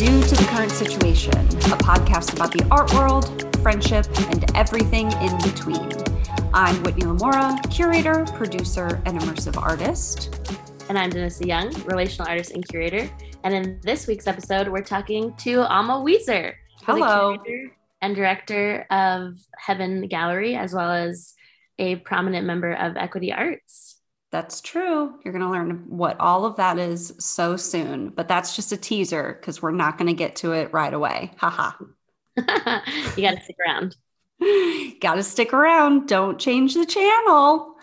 Due to the Current Situation, a podcast about the art world, friendship, and everything in between. I'm Whitney LaMora, curator, producer, and immersive artist. And I'm Dennissa Young, relational artist and curator. And in this week's episode, we're talking to Alma Wieser. Hello. And director of Heaven Gallery, as well as a prominent member of Equity Arts. That's true. You're going to learn what all of that is so soon, but that's just a teaser because we're not going to get to it right away. Haha. you got to stick around. got to stick around. Don't change the channel.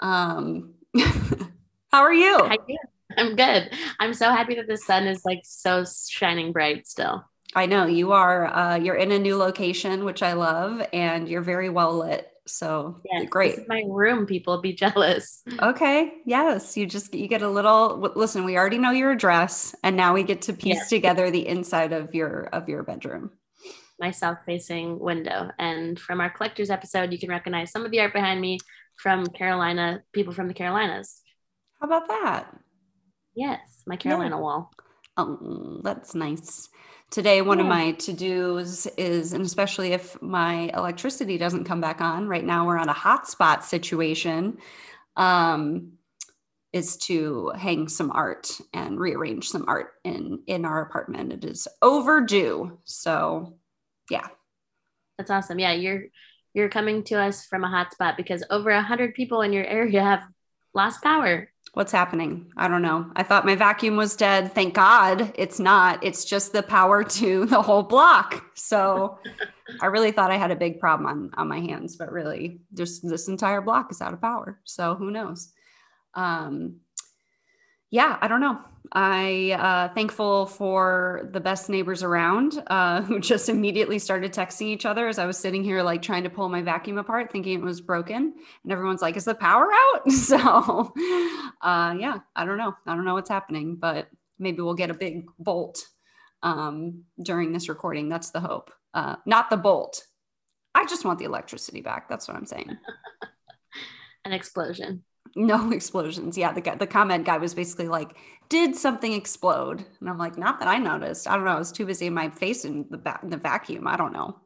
Um, how are you? I'm good. I'm so happy that the sun is like so shining bright still. I know you are. Uh, you're in a new location, which I love, and you're very well lit. So yeah, great. my room. People be jealous. Okay. Yes. You just you get a little. Listen, we already know your address, and now we get to piece yeah. together the inside of your of your bedroom. My south facing window, and from our collectors episode, you can recognize some of the art behind me from Carolina. People from the Carolinas. How about that? Yes, my Carolina yeah. wall. Oh, that's nice. Today, one yeah. of my to dos is, and especially if my electricity doesn't come back on, right now we're on a hotspot situation, um, is to hang some art and rearrange some art in in our apartment. It is overdue. So, yeah. That's awesome. Yeah, you're you're coming to us from a hotspot because over a hundred people in your area have lost power. What's happening? I don't know. I thought my vacuum was dead. Thank God it's not. It's just the power to the whole block. So I really thought I had a big problem on, on my hands, but really just this entire block is out of power. So who knows? Um, yeah, I don't know. I uh, thankful for the best neighbors around uh, who just immediately started texting each other as I was sitting here like trying to pull my vacuum apart, thinking it was broken, and everyone's like, "Is the power out?" So, uh, yeah, I don't know. I don't know what's happening, but maybe we'll get a big bolt um, during this recording. That's the hope. Uh, not the bolt. I just want the electricity back. That's what I'm saying. An explosion. No explosions. Yeah, the guy, the comment guy was basically like, "Did something explode?" And I'm like, "Not that I noticed. I don't know. I was too busy in my face in the in the vacuum. I don't know."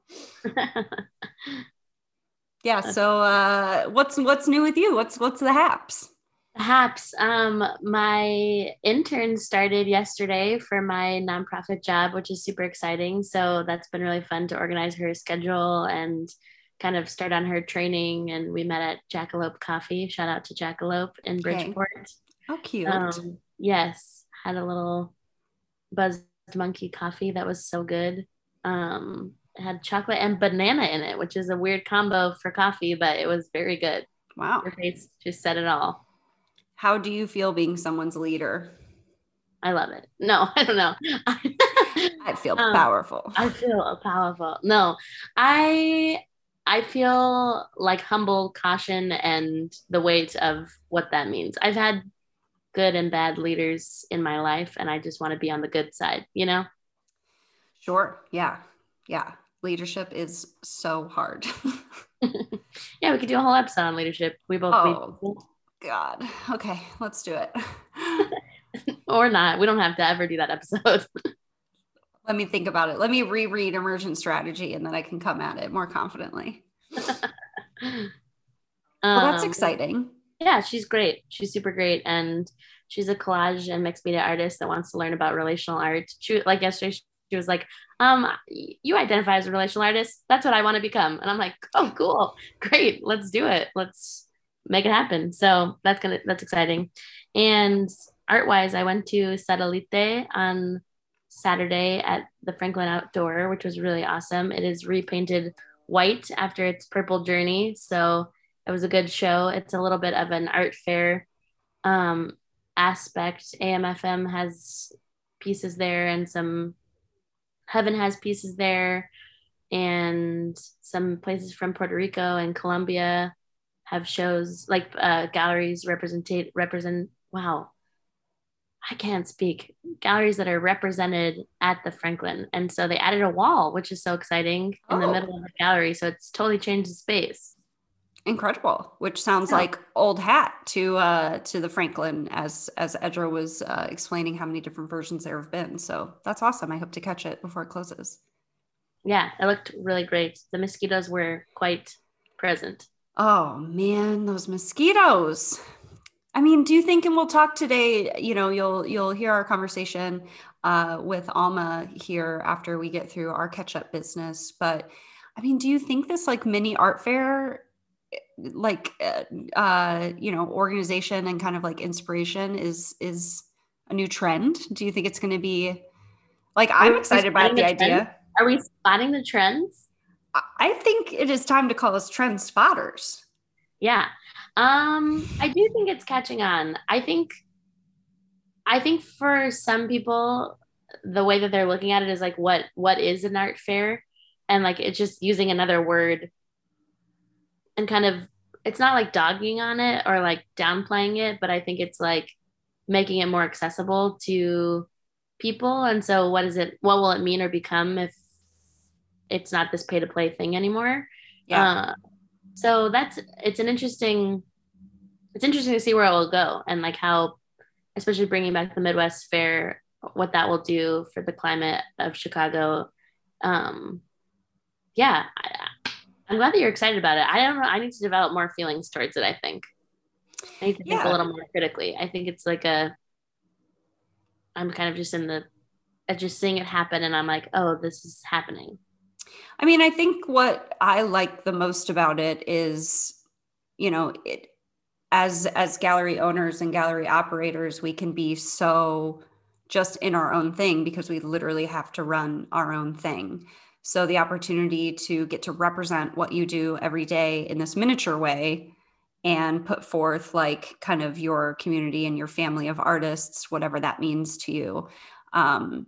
yeah. So, uh, what's what's new with you? What's what's the haps? Perhaps um, my intern started yesterday for my nonprofit job, which is super exciting. So that's been really fun to organize her schedule and kind of start on her training and we met at Jackalope Coffee. Shout out to Jackalope in Bridgeport. Okay. How cute. Um, yes, had a little buzzed monkey coffee that was so good. Um, had chocolate and banana in it, which is a weird combo for coffee, but it was very good. Wow. Your face just said it all. How do you feel being someone's leader? I love it. No, I don't know. I feel um, powerful. I feel powerful. No, I I feel like humble caution and the weight of what that means. I've had good and bad leaders in my life, and I just want to be on the good side, you know? Sure. Yeah. Yeah. Leadership is so hard. yeah, we could do a whole episode on leadership. We both. Oh, God. Okay, let's do it. or not. We don't have to ever do that episode. Let me think about it. Let me reread emergent strategy and then I can come at it more confidently. well, that's um, exciting. Yeah, she's great. She's super great. And she's a collage and mixed media artist that wants to learn about relational art. She, like yesterday, she was like, um, you identify as a relational artist. That's what I want to become. And I'm like, oh, cool. Great. Let's do it. Let's make it happen. So that's gonna that's exciting. And art wise, I went to Satellite on Saturday at the Franklin Outdoor, which was really awesome. It is repainted white after its purple journey. So it was a good show. It's a little bit of an art fair um, aspect. AMFM has pieces there, and some Heaven has pieces there, and some places from Puerto Rico and Colombia have shows like uh, galleries represent represent. Wow, I can't speak. Galleries that are represented at the Franklin. And so they added a wall, which is so exciting in oh. the middle of the gallery. So it's totally changed the space. Incredible, which sounds yeah. like old hat to uh, to the Franklin, as as Edra was uh, explaining how many different versions there have been. So that's awesome. I hope to catch it before it closes. Yeah, it looked really great. The mosquitoes were quite present. Oh man, those mosquitoes. I mean, do you think, and we'll talk today, you know, you'll you'll hear our conversation uh, with Alma here after we get through our catch up business. But I mean, do you think this like mini art fair, like uh, uh, you know, organization and kind of like inspiration is is a new trend? Do you think it's going to be like I'm excited about the, the idea? Are we spotting the trends? I think it is time to call us trend spotters. Yeah. Um, I do think it's catching on. I think I think for some people, the way that they're looking at it is like what what is an art fair? And like it's just using another word and kind of it's not like dogging on it or like downplaying it, but I think it's like making it more accessible to people. And so what is it what will it mean or become if it's not this pay to play thing anymore? Yeah. Uh, so that's it's an interesting it's interesting to see where it will go and like how especially bringing back the midwest fair what that will do for the climate of chicago. Um yeah I, i'm glad that you're excited about it. I don't know i need to develop more feelings towards it i think. I need to think yeah. a little more critically. I think it's like a i'm kind of just in the just seeing it happen and i'm like oh this is happening. I mean, I think what I like the most about it is, you know, it as as gallery owners and gallery operators, we can be so just in our own thing because we literally have to run our own thing. So the opportunity to get to represent what you do every day in this miniature way and put forth like kind of your community and your family of artists, whatever that means to you, um,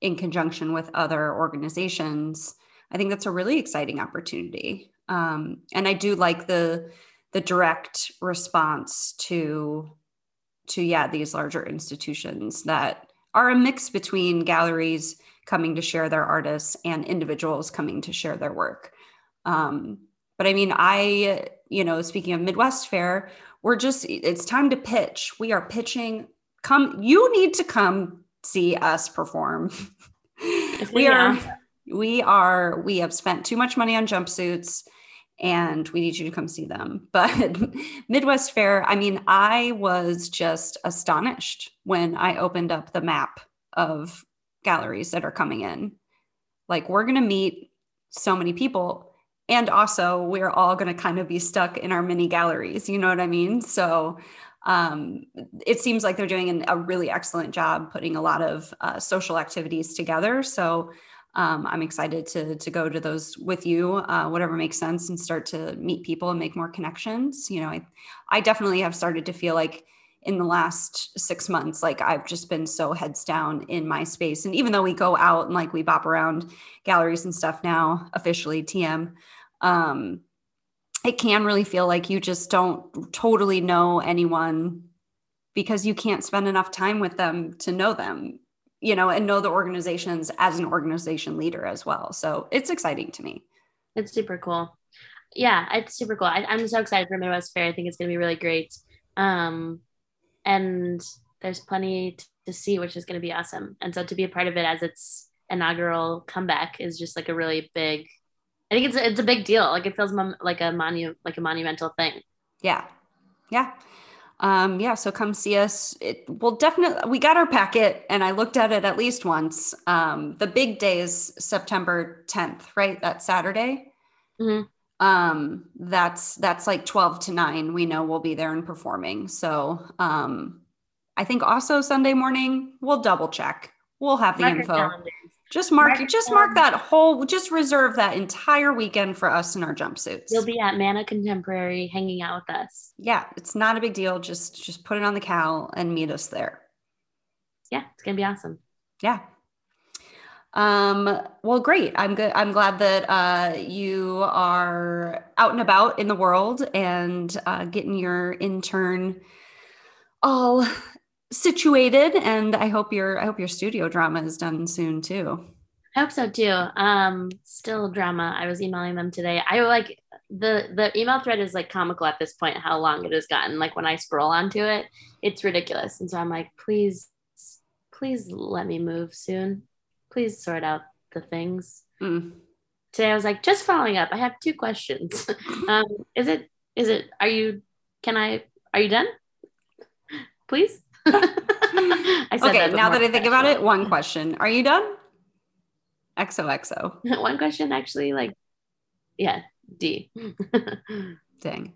in conjunction with other organizations I think that's a really exciting opportunity. Um, and I do like the the direct response to to yeah these larger institutions that are a mix between galleries coming to share their artists and individuals coming to share their work. Um, but I mean, I you know, speaking of Midwest Fair, we're just it's time to pitch. We are pitching. Come, you need to come see us perform. we are we are we have spent too much money on jumpsuits and we need you to come see them. But midwest fair i mean i was just astonished when i opened up the map of galleries that are coming in. Like we're going to meet so many people and also we're all going to kind of be stuck in our mini galleries you know what i mean? So um, it seems like they're doing an, a really excellent job putting a lot of uh, social activities together. So um, I'm excited to to go to those with you, uh, whatever makes sense, and start to meet people and make more connections. You know, I I definitely have started to feel like in the last six months, like I've just been so heads down in my space. And even though we go out and like we bop around galleries and stuff now, officially TM, um, it can really feel like you just don't totally know anyone because you can't spend enough time with them to know them you know, and know the organizations as an organization leader as well. So it's exciting to me. It's super cool. Yeah, it's super cool. I, am so excited for Midwest Fair. I think it's going to be really great. Um, and there's plenty to see, which is going to be awesome. And so to be a part of it as its inaugural comeback is just like a really big. I think it's it's a big deal. Like it feels mon- like a monu like a monumental thing. Yeah, yeah um, yeah, so come see us. It will definitely, we got our packet and I looked at it at least once. Um, the big day is September 10th, right? That Saturday. Mm-hmm. Um, that's, that's like 12 to nine. We know we'll be there and performing. So, um, I think also Sunday morning, we'll double check. We'll have the Mark info. Just mark, mark just mark that whole, just reserve that entire weekend for us in our jumpsuits. You'll be at Mana Contemporary hanging out with us. Yeah, it's not a big deal. Just just put it on the cal and meet us there. Yeah, it's gonna be awesome. Yeah. Um, well, great. I'm good. I'm glad that uh, you are out and about in the world and uh, getting your intern all situated and i hope your i hope your studio drama is done soon too. I hope so too. Um still drama. I was emailing them today. I like the the email thread is like comical at this point how long it has gotten. Like when i scroll onto it it's ridiculous. And so i'm like please please let me move soon. Please sort out the things. Mm. today i was like just following up. I have two questions. Um is it is it are you can i are you done? Please okay now that i think about it one question are you done xoxo one question actually like yeah D. Dang.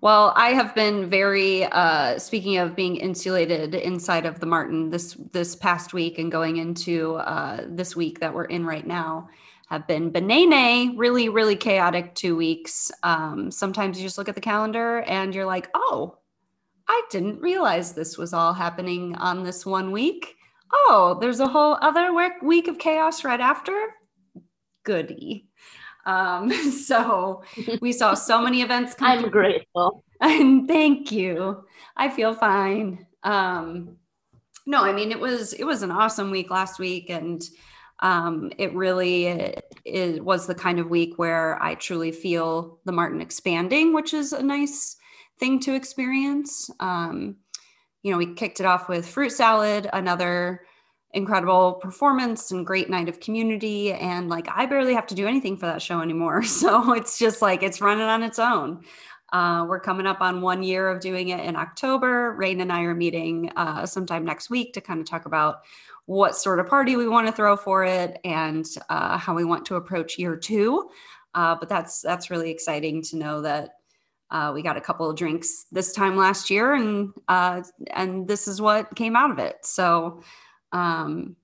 Well, I have been very uh speaking of being insulated inside of the Martin this this past week and going into uh this week that we're in right now have been banana really really chaotic 2 weeks. Um sometimes you just look at the calendar and you're like, "Oh, I didn't realize this was all happening on this one week. Oh, there's a whole other week of chaos right after." Goody. Um, so we saw so many events. I'm grateful. And thank you. I feel fine. Um, no, I mean it was it was an awesome week last week, and um, it really it, it was the kind of week where I truly feel the Martin expanding, which is a nice thing to experience. Um, you know, we kicked it off with fruit salad, another incredible performance and great night of community. And like i barely have to do anything for that show anymore. So it's just like it's running on its own. Uh, we're coming up on one year of doing it in october. Rain and i are meeting uh, sometime next week to kind of talk about what sort of party we want to throw for it and uh, how we want to approach year two. Uh, but that's that's really exciting to know that uh, we got a couple of drinks this time last year and uh, and this is what came out of it so um,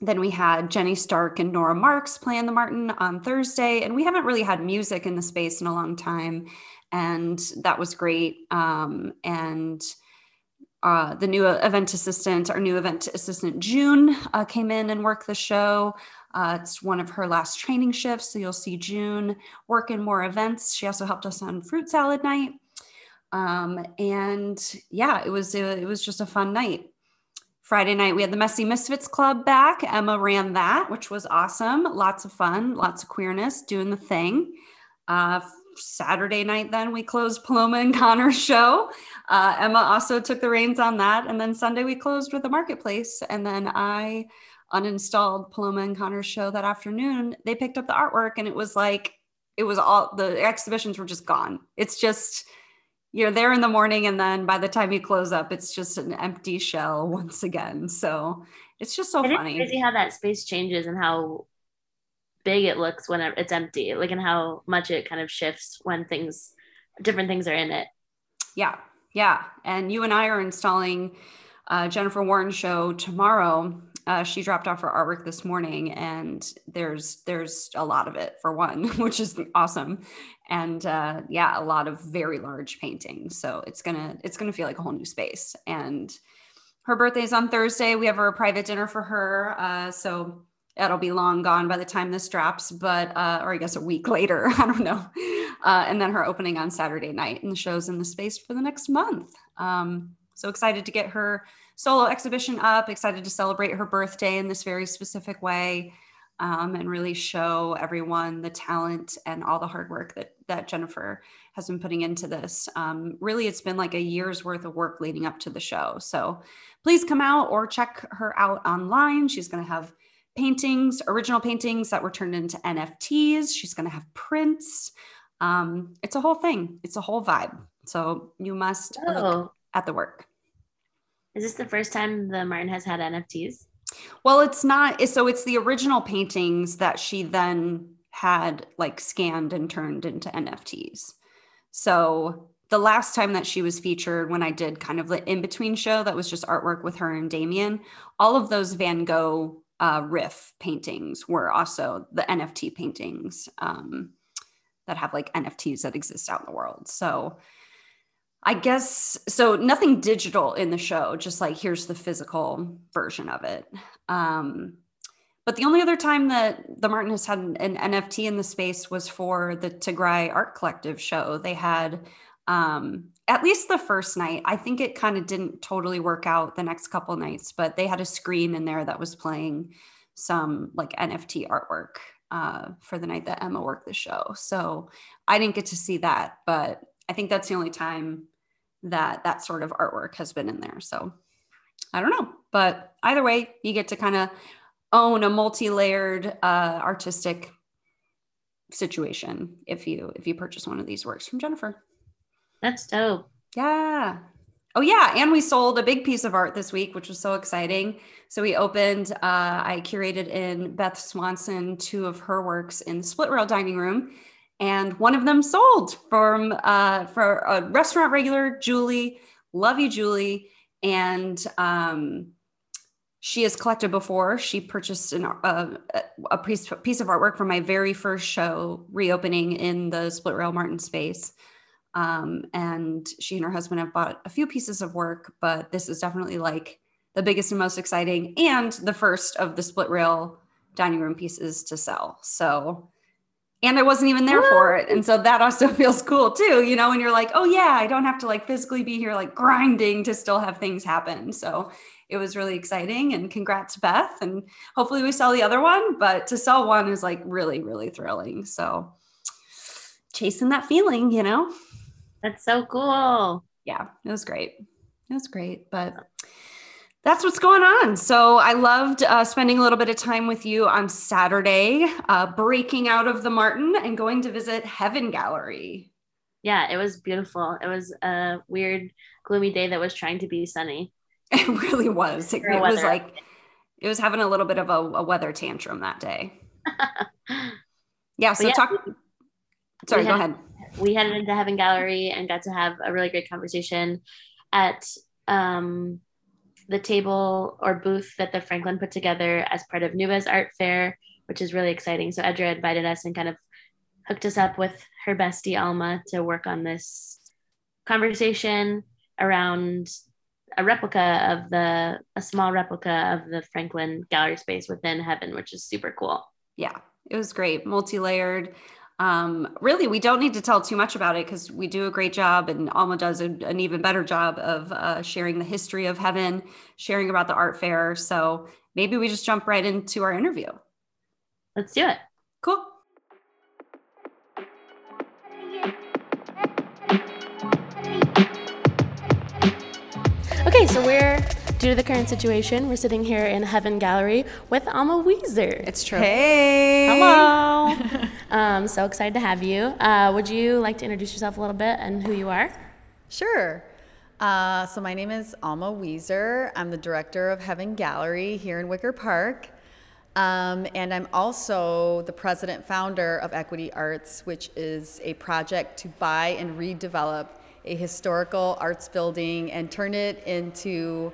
then we had Jenni Stark and Nora Marks playing the Martin on Thursday, and we haven't really had music in the space in a long time, and that was great. Um, and uh, the new event assistant, our new event assistant June, uh, came in and worked the show. Uh, it's one of her last training shifts, so you'll see June work in more events. She also helped us on fruit salad night, um, and yeah, it was it was just a fun night. Friday night, we had the Messy Misfits Club back. Emma ran that, which was awesome. Lots of fun, lots of queerness, doing the thing. Uh, Saturday night, then we closed Paloma and Connor's show. Uh, Emma also took the reins on that. And then Sunday, we closed with the marketplace. And then I uninstalled Paloma and Connor's show that afternoon. They picked up the artwork, and it was like, it was all the exhibitions were just gone. It's just, you're there in the morning and then by the time you close up it's just an empty shell once again so it's just so it funny crazy how that space changes and how big it looks when it's empty like and how much it kind of shifts when things different things are in it yeah yeah and you and i are installing uh, jennifer warren show tomorrow uh, she dropped off her artwork this morning and there's there's a lot of it for one which is awesome. And uh, yeah a lot of very large paintings. So it's gonna it's gonna feel like a whole new space. And her birthday is on thursday. We have a private dinner for her uh, so it'll be long gone by the time this drops but uh, or i guess a week later i don't know. Uh, and then her opening on saturday night and the show's in the space for the next month. Um, so excited to get her solo exhibition up, excited to celebrate her birthday in this very specific way um, and really show everyone the talent and all the hard work that, that Jennifer has been putting into this. Um, really, it's been like a year's worth of work leading up to the show. So please come out or check her out online. She's going to have paintings, original paintings that were turned into NFTs. She's going to have prints. Um, it's a whole thing, it's a whole vibe. So you must oh. look at the work. Is this the first time the Martin has had NFTs? Well, it's not. So it's the original paintings that she then had like scanned and turned into NFTs. So the last time that she was featured, when I did kind of the in between show that was just artwork with her and Damien, all of those Van Gogh uh, riff paintings were also the NFT paintings um, that have like NFTs that exist out in the world. So I guess so. Nothing digital in the show, just like here's the physical version of it. Um, but the only other time that the Martin has had an, NFT in the space was for the Tigray Art Collective show. They had um, at least the first night. I think it kind of didn't totally work out the next couple nights, but they had a screen in there that was playing some like NFT artwork. uh, for the night that Emma worked the show. So I didn't get to see that, but I think that's the only time that that sort of artwork has been in there. So I don't know, but either way, you get to kind of own a multi-layered uh, artistic situation if you if you purchase one of these works from Jennifer. That's dope. Yeah. Oh yeah, and we sold a big piece of art this week, which was so exciting. So we opened. Uh, I curated in Beth Swanson two of her works in the split rail dining room, and one of them sold from uh, for a restaurant regular, Julie. Love you, Julie. And um, she has collected before. She purchased an, uh, a piece, piece of artwork for my very first show, reopening in the split rail Martin space. Um, and she and her husband have bought a few pieces of work, but this is definitely like the biggest and most exciting and the first of the split rail dining room pieces to sell. So, and I wasn't even there for it. And so that also feels cool too, you know, when you're like, oh yeah, I don't have to like physically be here, like grinding to still have things happen. So it was really exciting and congrats Beth. And hopefully we sell the other one, but to sell one is like really, really thrilling. So chasing that feeling, you know? That's so cool. Yeah, it was great. It was great. But that's what's going on. So I loved uh, spending a little bit of time with you on Saturday, uh, breaking out of the Martin and going to visit Heaven Gallery. Yeah, it was beautiful. It was a weird, gloomy day that was trying to be sunny. It really was. It, it was like it was having a little bit of a, a weather tantrum that day. yeah. So yeah, talk. Sorry, go had, ahead we headed into Heaven Gallery and got to have a really great conversation at um, the table or booth that the Franklin put together as part of Nuba's art fair, which is really exciting. So Edra invited us and kind of hooked us up with her bestie Alma to work on this conversation around a replica of the a small replica of the Franklin gallery space within Heaven, which is super cool. Yeah, it was great, multi-layered um, really, we don't need to tell too much about it because we do a great job, and Alma does a, an even better job of uh, sharing the history of heaven, sharing about the art fair. So maybe we just jump right into our interview. Let's do it. Cool. Okay, so we're Due to the current situation, we're sitting here in Heaven Gallery with Alma Wieser. It's true. Hey. Hello. um, so excited to have you. Uh, would you like to introduce yourself a little bit and who you are? Sure. Uh, so my name is Alma Wieser. I'm the director of Heaven Gallery here in Wicker Park. Um, and I'm also the president founder of Equity Arts, which is a project to buy and redevelop a historical arts building and turn it into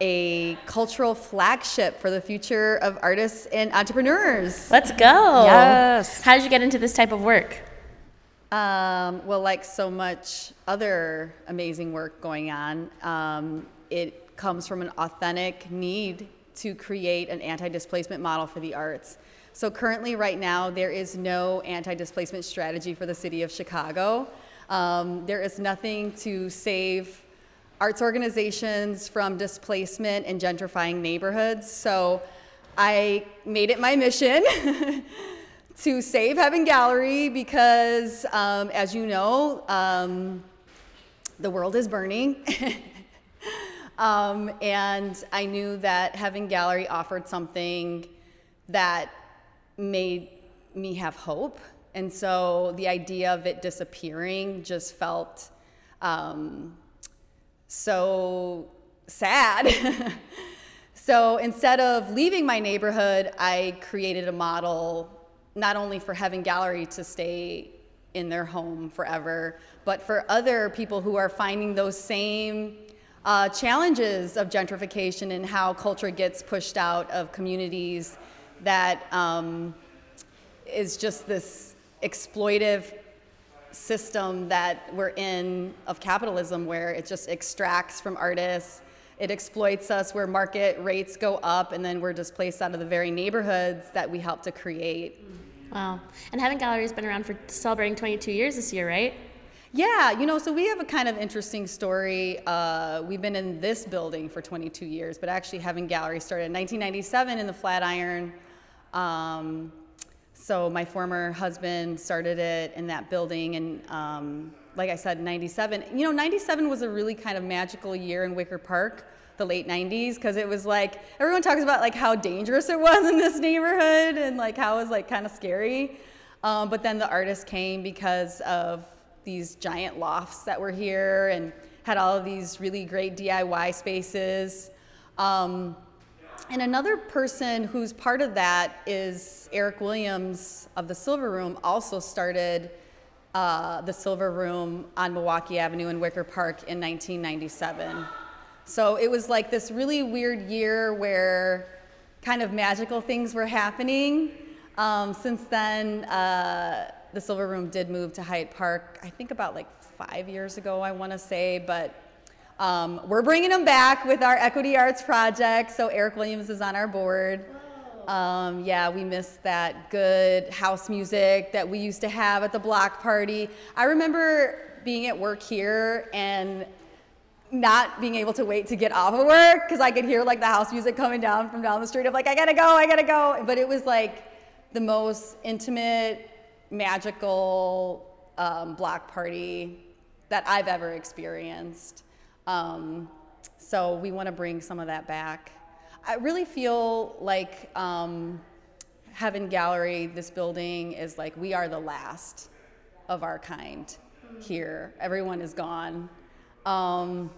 a cultural flagship for the future of artists and entrepreneurs. Let's go. Yes. How did you get into this type of work? Um, well, like so much other amazing work going on, um, it comes from an authentic need to create an anti displacement model for the arts. So, currently, right now, there is no anti displacement strategy for the city of Chicago. Um, there is nothing to save arts organizations from displacement and gentrifying neighborhoods. So I made it my mission to save Heaven Gallery because, um, as you know, um, the world is burning. um, and I knew that Heaven Gallery offered something that made me have hope. And so the idea of it disappearing just felt um, so sad. so instead of leaving my neighborhood, I created a model not only for Heaven Gallery to stay in their home forever, but for other people who are finding those same uh, challenges of gentrification and how culture gets pushed out of communities that um, is just this exploitive system that we're in of capitalism where it just extracts from artists it exploits us where market rates go up and then we're displaced out of the very neighborhoods that we help to create. Wow. And heaven gallery has been around for celebrating 22 years this year right? Yeah you know so we have a kind of interesting story uh, we've been in this building for 22 years but actually heaven gallery started in 1997 in the flatiron um, so my former husband started it in that building, and um, like I said, 97. You know, 97 was a really kind of magical year in Wicker Park, the late 90s, because it was like everyone talks about like how dangerous it was in this neighborhood and like how it was like kind of scary. Um, but then the artists came because of these giant lofts that were here and had all of these really great DIY spaces. Um, and another person who's part of that is Eric Williams of the Silver Room, also started uh, the Silver Room on Milwaukee Avenue in Wicker Park in 1997. So it was like this really weird year where kind of magical things were happening. Um, since then, uh, the Silver Room did move to Hyde Park, I think about like five years ago, I want to say, but um, we're bringing them back with our Equity Arts project. So Eric Williams is on our board. Um, yeah, we miss that good house music that we used to have at the block party. I remember being at work here and not being able to wait to get off of work because I could hear like the house music coming down from down the street of like, I gotta go, I gotta go. But it was like the most intimate, magical um, block party that I've ever experienced. Um, so we want to bring some of that back. I really feel like um, Heaven Gallery, this building, is like we are the last of our kind here. Everyone is gone. Um,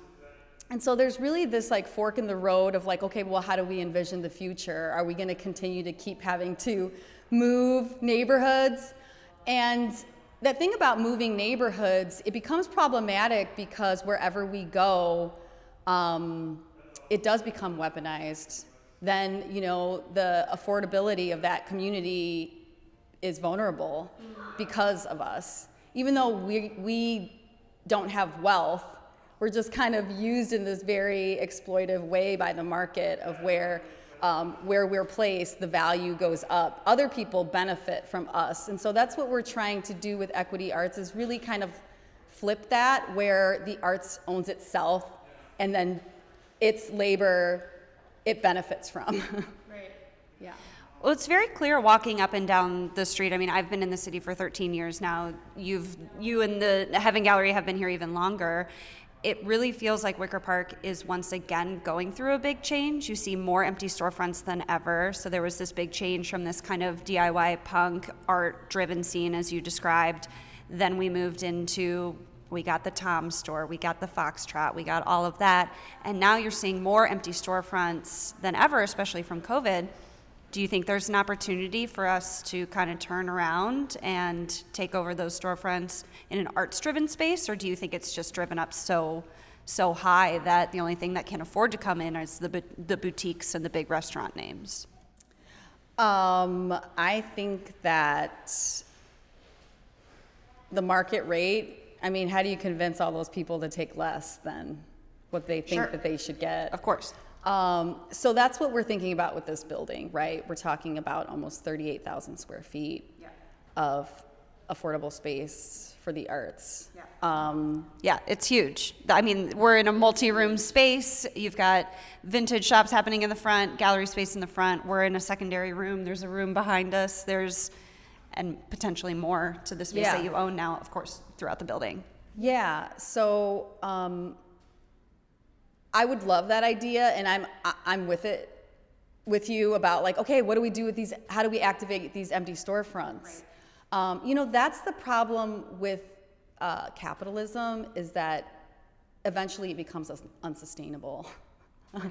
and so there's really this like fork in the road of like, okay, well, how do we envision the future? Are we going to continue to keep having to move neighborhoods? And that thing about moving neighborhoods, it becomes problematic because wherever we go, um, it does become weaponized. Then, you know, the affordability of that community is vulnerable because of us. Even though we, we don't have wealth, we're just kind of used in this very exploitive way by the market of where um, where we're placed, the value goes up. Other people benefit from us. And so that's what we're trying to do with Equity Arts is really kind of flip that where the arts owns itself and then its labor it benefits from. right. Yeah. Well, it's very clear walking up and down the street. I mean, I've been in the city for 13 years now. You've you and the Heaven Gallery have been here even longer, it really feels like Wicker Park is once again going through a big change. You see more empty storefronts than ever. So there was this big change from this kind of DIY punk art driven scene, as you described. Then we moved into we got the Tom store, we got the Foxtrot, we got all of that. And now you're seeing more empty storefronts than ever, especially from COVID do you think there's an opportunity for us to kind of turn around and take over those storefronts in an arts driven space? Or do you think it's just driven up so so high that the only thing that can afford to come in is the, the boutiques and the big restaurant names? Um, i think that the market rate i mean how do you convince all those people to take less than what they think sure. that they should get? Of course um, so that's what we're thinking about with this building, right? We're talking about almost 38,000 square feet yeah. of affordable space for the arts. Yeah. Um, yeah, it's huge. I mean, we're in a multi-room space. You've got vintage shops happening in the front, gallery space in the front. We're in a secondary room. There's a room behind us. There's and potentially more to the space yeah. that you own now, of course, throughout the building. Yeah. So um, I would love that idea, and I'm I'm with it with you about like, okay, what do we do with these? How do we activate these empty storefronts? Right. Um, you know, that's the problem with uh, capitalism is that eventually it becomes unsustainable.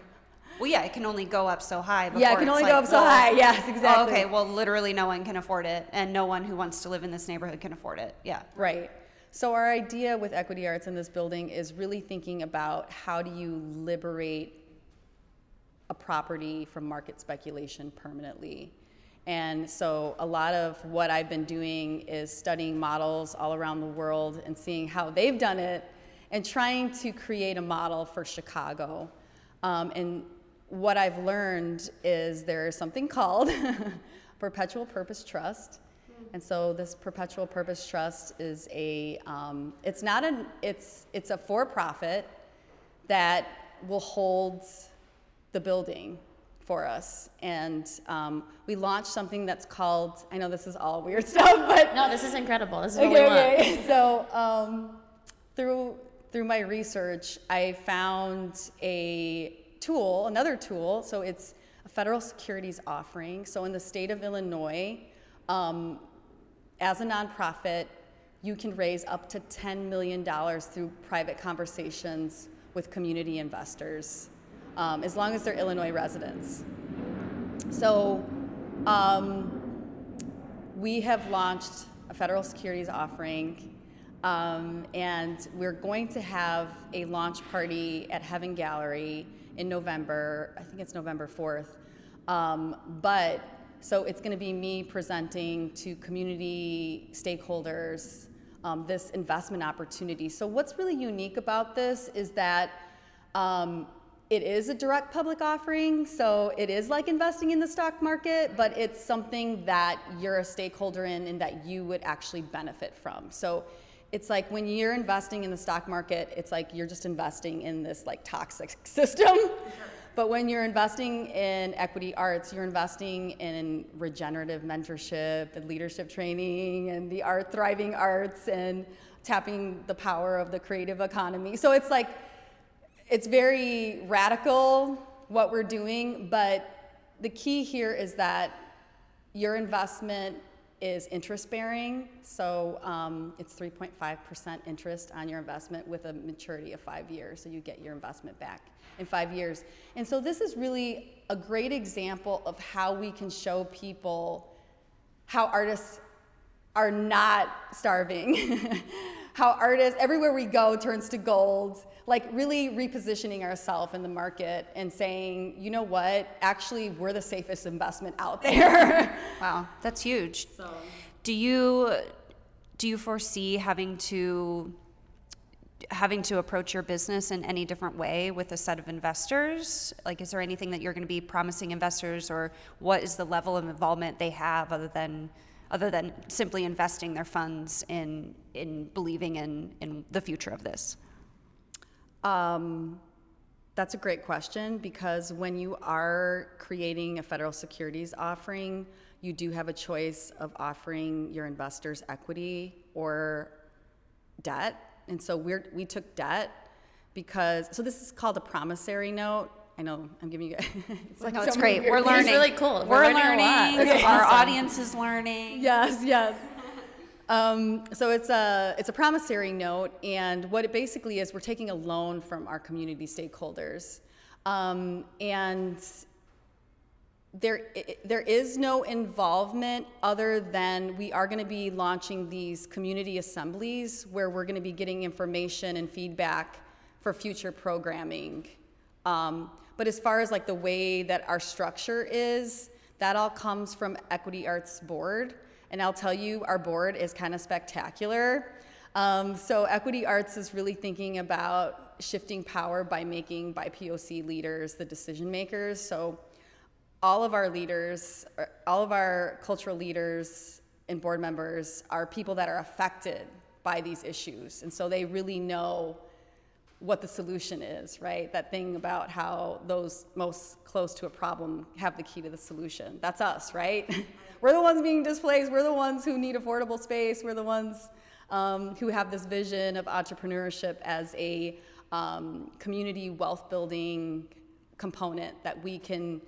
Well, yeah, it can only go up so high. Yeah, it can only like, go up so well, high. Yes, exactly. Oh, okay, well, literally no one can afford it, and no one who wants to live in this neighborhood can afford it. Yeah. Right. So our idea with Equity Arts in this building is really thinking about how do you liberate a property from market speculation permanently. And so a lot of what I've been doing is studying models all around the world and seeing how they've done it and trying to create a model for Chicago. Um, and what I've learned is there's something called perpetual purpose trust and so this perpetual purpose trust is a, um, it's not an, it's, it's a for-profit that will hold the building for us. And um, we launched something that's called, I know this is all weird stuff, but. No, this is incredible. This is what we want. okay. So um, through, through my research, I found a tool, another tool. So it's a federal securities offering. So in the state of Illinois, um, as a nonprofit, you can raise up to $10 million through private conversations with community investors, um, as long as they're Illinois residents. So um, we have launched a federal securities offering, um, and we're going to have a launch party at Heaven Gallery in November. I think it's November 4th. Um, but so it's going to be me presenting to community stakeholders um, this investment opportunity. So, what's really unique about this is that um, it is a direct public offering, so it is like investing in the stock market, but it's something that you're a stakeholder in and that you would actually benefit from. So, it's like when you're investing in the stock market, it's like you're just investing in this like toxic system. But when you're investing in equity arts, you're investing in regenerative mentorship and leadership training and the art thriving arts and tapping the power of the creative economy. So it's like it's very radical what we're doing, but the key here is that your investment is interest bearing. So um, it's 3.5% interest on your investment with a maturity of five years. So you get your investment back in five years. And so this is really a great example of how we can show people how artists are not starving, how artists, everywhere we go, turns to gold. Like really repositioning ourselves in the market and saying, you know what, actually, we're the safest investment out there. wow, that's huge. So. Do you do you foresee having to having to approach your business in any different way with a set of investors? Like, is there anything that you're going to be promising investors, or what is the level of involvement they have other than other than simply investing their funds in in believing in in the future of this? Um, that's a great question because when you are creating a federal securities offering, you do have a choice of offering your investors equity or debt and so we we took debt because, so this is called a promissory note. I know I'm giving you. A it's like no, it's great. We're learning. It's really cool. We're, We're learning. learning. Our awesome. audience is learning. Yes, yes. Um, so it's a it's a promissory note, and what it basically is, we're taking a loan from our community stakeholders, um, and there, there is no involvement other than we are going to be launching these community assemblies where we're going to be getting information and feedback for future programming. Um, but as far as like the way that our structure is, that all comes from Equity Arts Board. And I'll tell you, our board is kind of spectacular. Um, so Equity Arts is really thinking about shifting power by making BIPOC leaders the decision makers. So all of our leaders, all of our cultural leaders and board members are people that are affected by these issues. And so they really know what the solution is, right? That thing about how those most close to a problem have the key to the solution. That's us, right? we're the ones being displaced. We're the ones who need affordable space. We're the ones um, who have this vision of entrepreneurship as a um, community wealth building component that we can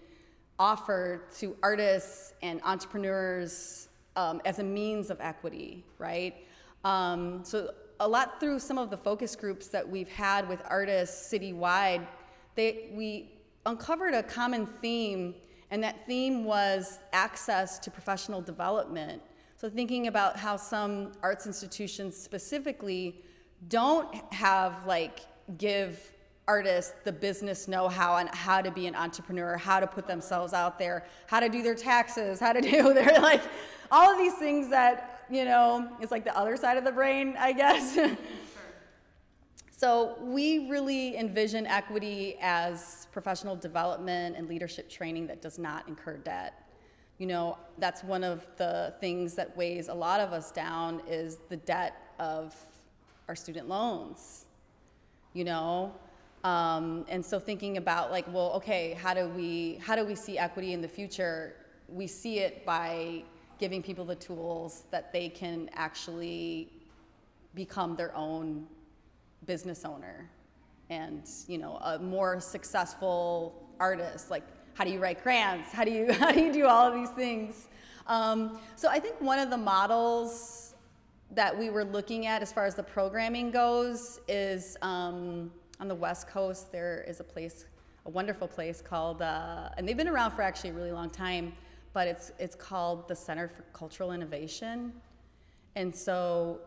offer to artists and entrepreneurs um, as a means of equity, right? Um, so a lot through some of the focus groups that we've had with artists citywide, they, we uncovered a common theme, and that theme was access to professional development. So thinking about how some arts institutions specifically don't have like give artists the business know-how on how to be an entrepreneur, how to put themselves out there, how to do their taxes, how to do their like all of these things that, you know, it's like the other side of the brain, I guess. so we really envision equity as professional development and leadership training that does not incur debt. You know, that's one of the things that weighs a lot of us down is the debt of our student loans. You know, Um, and so thinking about like, well, okay, how do we how do we see equity in the future? We see it by giving people the tools that they can actually become their own business owner and you know a more successful artist. Like how do you write grants? How do you how do you do all of these things? Um, so i think one of the models that we were looking at as far as the programming goes is um, on the west coast there is a place a wonderful place called uh, and they've been around for actually a really long time but it's it's called the center for cultural innovation and so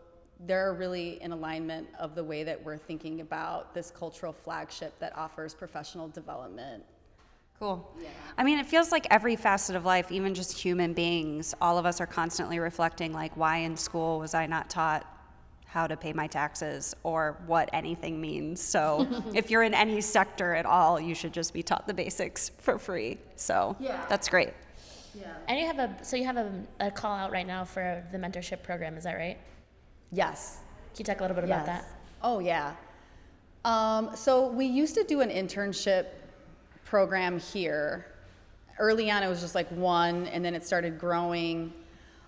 they're really in alignment of the way that we're thinking about this cultural flagship that offers professional development. Cool. Yeah. I mean, it feels like every facet of life, even just human beings, all of us are constantly reflecting like, why in school was I not taught how to pay my taxes or what anything means? So, if you're in any sector at all, you should just be taught the basics for free. So, yeah. that's great. Yeah. And you have a so you have a, a call out right now for the mentorship program, is that right? Yes. Can you talk a little bit yes. about that? Oh, yeah. Um, so we used to do an internship program here. Early on, it was just like one, and then it started growing.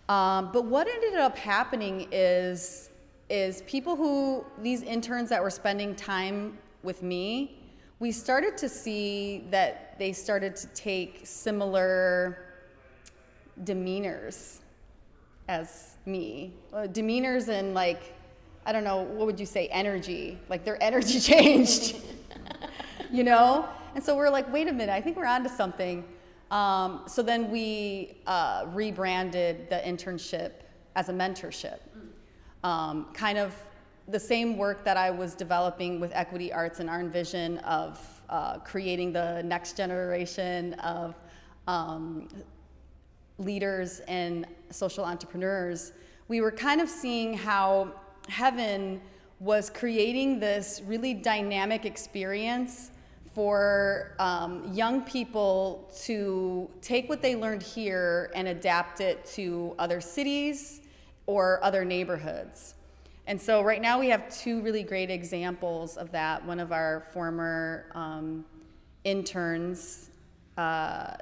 Um, but what ended up happening is is people who these interns that were spending time with me, we started to see that they started to take similar demeanors as me. Demeanors and like, I don't know, what would you say, energy? Like their energy changed, you know? And so we're like, wait a minute, I think we're onto something. Um, so then we uh, rebranded the internship as a mentorship. Um, kind of the same work that I was developing with Equity Arts and our vision of uh, creating the next generation of um, leaders and social entrepreneurs, we were kind of seeing how heaven was creating this really dynamic experience for um, young people to take what they learned here and adapt it to other cities or other neighborhoods. And so, right now, we have two really great examples of that. One of our former um, interns uh,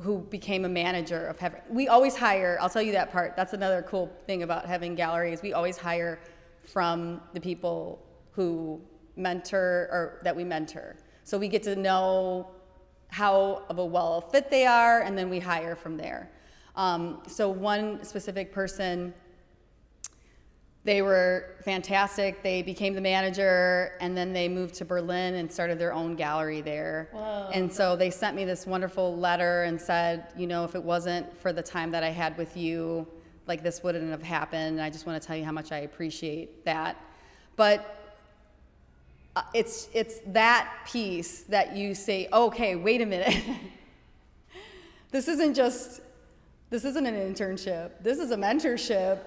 who became a manager of Heaven. We always hire, I'll tell you that part. That's another cool thing about Heaven Galleries. We always hire from the people who mentor or that we mentor. So we get to know how of a well fit they are, and then we hire from there. Um, so one specific person they were fantastic. They became the manager and then they moved to Berlin and started their own gallery there. Whoa. And so they sent me this wonderful letter and said, you know, if it wasn't for the time that I had with you, like this wouldn't have happened. And I just want to tell you how much I appreciate that. But uh, it's it's that piece that you say, okay, wait a minute. this isn't just this isn't an internship. This is a mentorship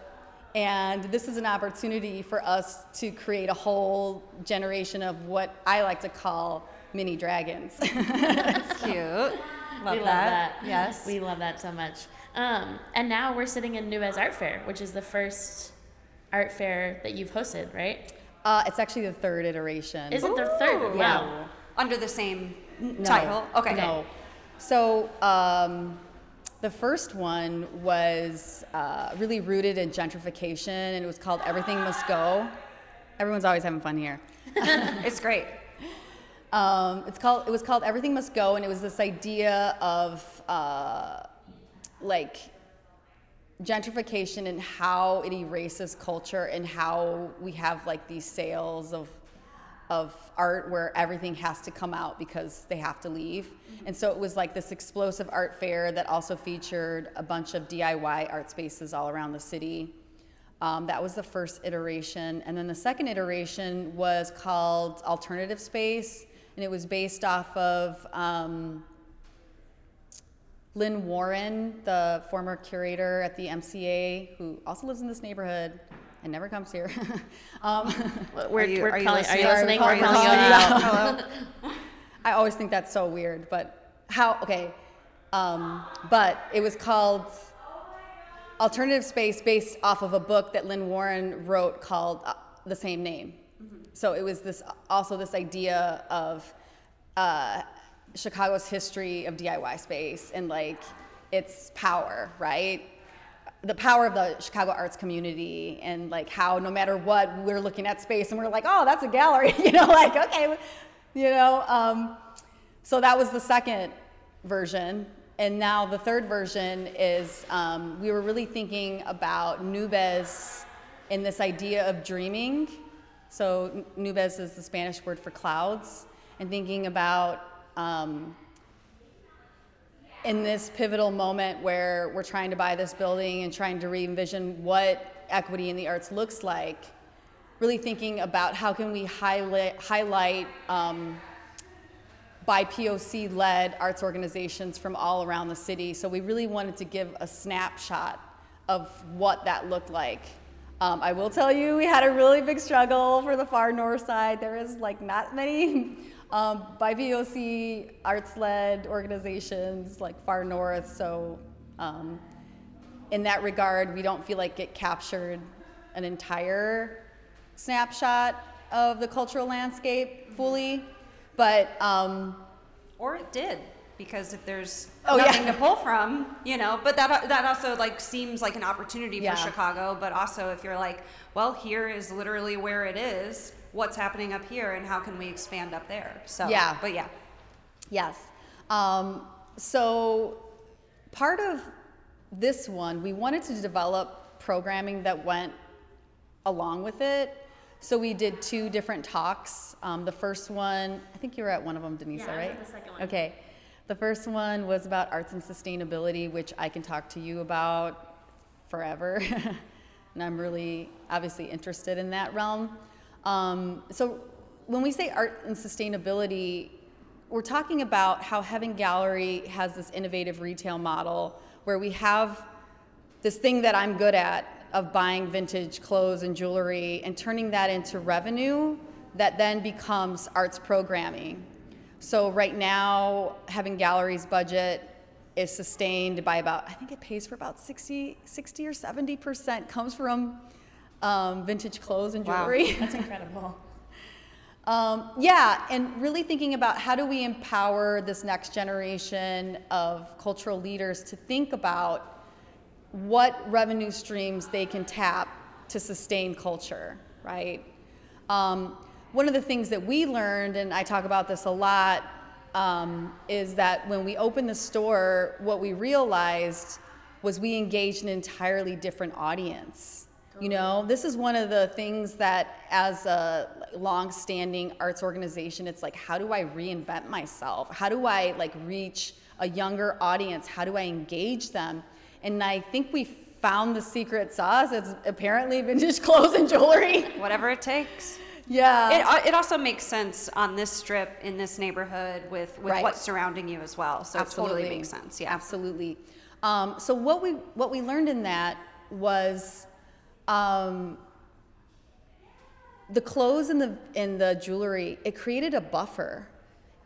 and this is an opportunity for us to create a whole generation of what I like to call mini dragons. That's cute. Love we love that. Yes. We love that so much. Um, and now we're sitting in Nubes Art Fair, which is the first art fair that you've hosted, right? Uh, it's actually the third iteration. Is it the third? Wow. Under the same no, title? Okay. No. So, um, the first one was uh, really rooted in gentrification, and it was called Everything Must Go. Everyone's always having fun here. it's great. Um, it's called. It was called Everything Must Go, and it was this idea of uh, like gentrification and how it erases culture and how we have like these sales of of art where everything has to come out because they have to leave. Mm-hmm. And so it was like this explosive art fair that also featured a bunch of DIY art spaces all around the city. Um, that was the first iteration. And then the second iteration was called Alternative Space, and it was based off of um, Lynne Warren, the former curator at the MCA, who also lives in this neighborhood and never comes here. um, we're, are you, we're are calling, you listening? Are you listening? We're calling you out. Hello. I always think that's so weird, but how? Okay, um, but it was called Alternative Space, based off of a book that Lynne Warren wrote called uh, the same name. Mm-hmm. So it was this also this idea of uh, Chicago's history of DIY space and like its power, right? The power of the Chicago arts community and like how no matter what we're looking at space and we're like, oh, that's a gallery, you know, like okay, you know. Um, so that was the second version. And now the third version is um, we were really thinking about nubes in this idea of dreaming. So nubes is the Spanish word for clouds, and thinking about um, in this pivotal moment where we're trying to buy this building and trying to re-envision what equity in the arts looks like, really thinking about how can we highlight, highlight um, BIPOC led arts organizations from all around the city. So we really wanted to give a snapshot of what that looked like. Um, I will tell you, we had a really big struggle for the far north side. There is like not many um, BIPOC, arts led organizations like far north. So, um, in that regard, we don't feel like it captured an entire snapshot of the cultural landscape fully. But um, or it did because if there's Oh, yeah. nothing to pull from, you know, but that that also like seems like an opportunity Yeah. for Chicago, but also if you're like, well, here is literally where it is, what's happening up here and how can we expand up there? So Yeah. but yeah. Yes. Um, so part of this one, we wanted to develop programming that went along with it. So we did two different talks. Um, the first one, I think you were at one of them, Dennissa, Yeah, I was right? at the second one. Okay. The first one was about arts and sustainability, which I can talk to you about forever. and I'm really obviously interested in that realm. Um, so when we say art and sustainability, we're talking about how Heaven Gallery has this innovative retail model where we have this thing that I'm good at of buying vintage clothes and jewelry and turning that into revenue that then becomes arts programming. So right now, Heaven Gallery's budget is sustained by about, I think it pays for about 60, 60 or 70% comes from um, vintage clothes and jewelry. Wow. That's incredible. Um, yeah, and really thinking about how do we empower this next generation of cultural leaders to think about what revenue streams they can tap to sustain culture, right? Um, one of the things that we learned, and I talk about this a lot, um, is that when we opened the store, what we realized was we engaged an entirely different audience. You know, this is one of the things that, as a long-standing arts organization, it's like, how do I reinvent myself? How do I like reach a younger audience? How do I engage them? And I think we found the secret sauce. It's apparently vintage clothes and jewelry. Whatever it takes. Yeah. It, uh, it also makes sense on this strip in this neighborhood with, with Right. what's surrounding you as well. So it totally Absolutely. makes sense. Yeah. Absolutely. Um, so what we what we learned in that was um, the clothes and the and the jewelry. It created a buffer.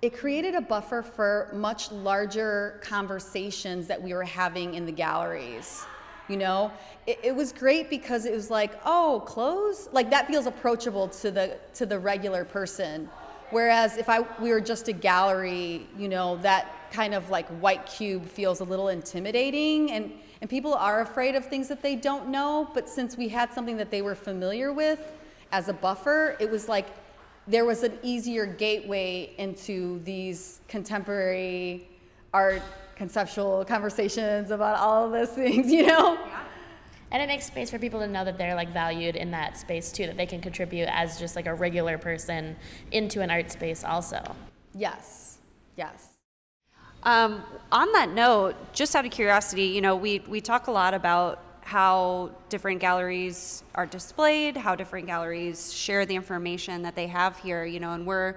It created a buffer for much larger conversations that we were having in the galleries. You know, it, it was great because it was like, oh, clothes, like that feels approachable to the to the regular person. Whereas if I we were just a gallery, you know, that kind of like white cube feels a little intimidating and and people are afraid of things that they don't know, but since we had something that they were familiar with as a buffer, it was like there was an easier gateway into these contemporary art conceptual conversations about all of those things, you know? And it makes space for people to know that they're like valued in that space too, that they can contribute as just like a regular person into an art space also. Yes. Yes. Um, on that note, just out of curiosity, you know, we, we talk a lot about how different galleries are displayed, how different galleries share the information that they have here, you know, and we're,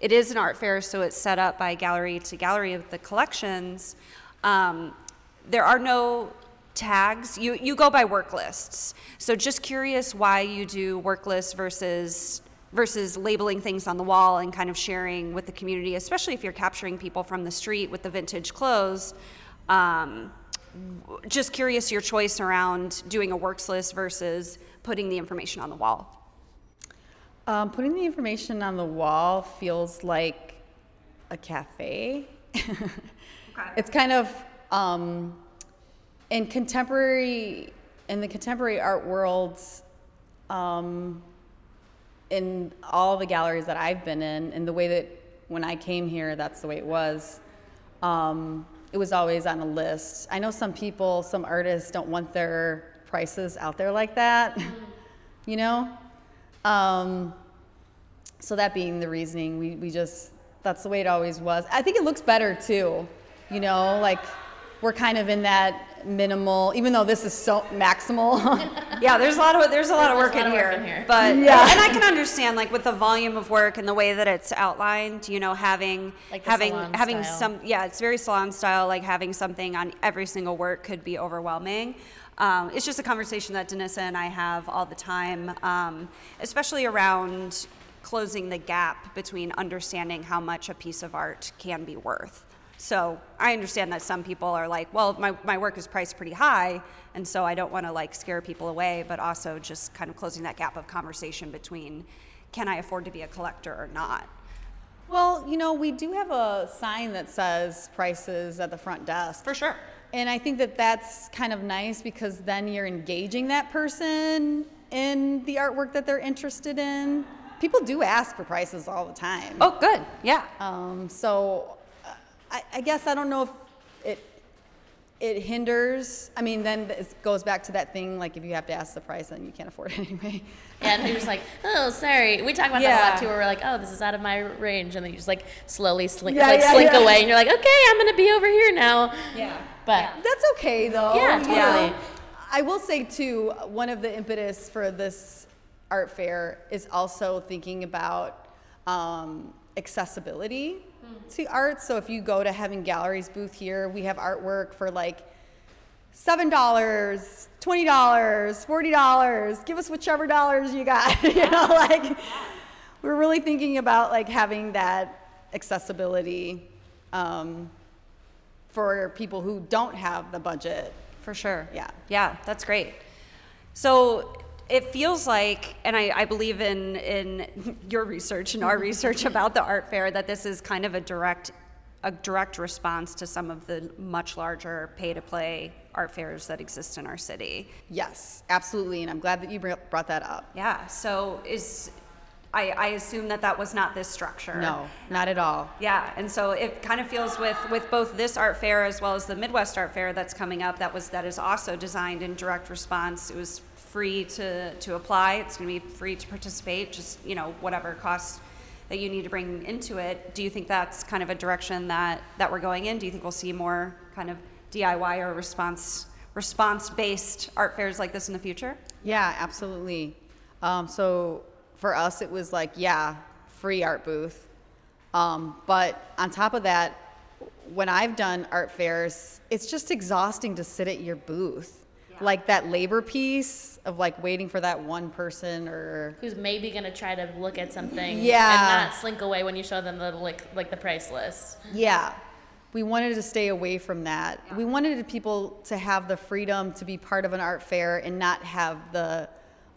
it is an art fair, so it's set up by gallery to gallery of the collections. Um, there are no tags. You, you go by work lists. So just curious why you do work lists versus versus labeling things on the wall and kind of sharing with the community, especially if you're capturing people from the street with the vintage clothes. Um, just curious your choice around doing a works list versus putting the information on the wall. Um, putting the information on the wall feels like a cafe. okay. It's kind of um, in contemporary in the contemporary art world. Um, in all the galleries that I've been in, and the way that when I came here, that's the way it was. Um, it was always on a list. I know some people, some artists don't want their prices out there like that, you know? Um, so that being the reasoning, we, we just, that's the way it always was. I think it looks better too, you know, like we're kind of in that minimal, even though this is so maximal. yeah, there's a lot of there's a lot of work, There's a in, lot of here, work in here. but Yeah. and I can understand like with the volume of work and the way that it's outlined, you know, having Like having having style. some yeah, it's very salon style. Like having something on every single work could be overwhelming. Um, it's just a conversation that Dennissa and I have all the time, um, especially around closing the gap between understanding how much a piece of art can be worth. So I understand that some people are like, well, my, my work is priced pretty high, and so I don't want to like scare people away, but also just kind of closing that gap of conversation between can I afford to be a collector or not? well, you know, we do have a sign that says prices at the front desk. For sure. And I think that that's kind of nice because then you're engaging that person in the artwork that they're interested in. People do ask for prices all the time. Oh, good. Yeah. Um, so I, I guess I don't know if it it hinders. I mean, then it goes back to that thing like if you have to ask the price, then you can't afford it anyway. And you're just like, oh, sorry. We talk about that a lot too, where we're like, oh, this is out of my range, and then you just like slowly slink, Yeah, like yeah, slink yeah. away, and you're like, okay, I'm gonna be over here now. Yeah. But That's okay though. Yeah, totally. I will say too, one of the impetus for this art fair is also thinking about um, accessibility to art. So if you go to Heaven Galleries booth here, we have artwork for like seven dollars, twenty dollars, forty dollars. Give us whichever dollars you got. you know, like we're really thinking about like having that accessibility um, for people who don't have the budget. For sure. Yeah. Yeah, that's great. So it feels like, and I, I believe in in your research and our mm-hmm. research about the art fair, that this is kind of a direct a direct response to some of the much larger pay to play art fairs that exist in our city. Yes, absolutely, and I'm glad that you brought that up. Yeah. So is I, I assume that that was not this structure. No, not at all. Yeah, and so it kind of feels with with both this art fair as well as the Midwest Art Fair that's coming up. That was that is also designed in direct response. It was free to to apply. It's going to be free to participate. Just you know whatever costs that you need to bring into it. Do you think that's kind of a direction that that we're going in? Do you think we'll see more kind of DIY or response response based art fairs like this in the future? Yeah, absolutely. Um, so for us, it was like, yeah, free art booth. Um, but on top of that, when I've done art fairs, it's just exhausting to sit at your booth. Like that labor piece of like waiting for that one person or who's maybe gonna try to look at something Yeah. and not slink away when you show them the like like the price list. Yeah. We wanted to stay away from that. We wanted people to have the freedom to be part of an art fair and not have the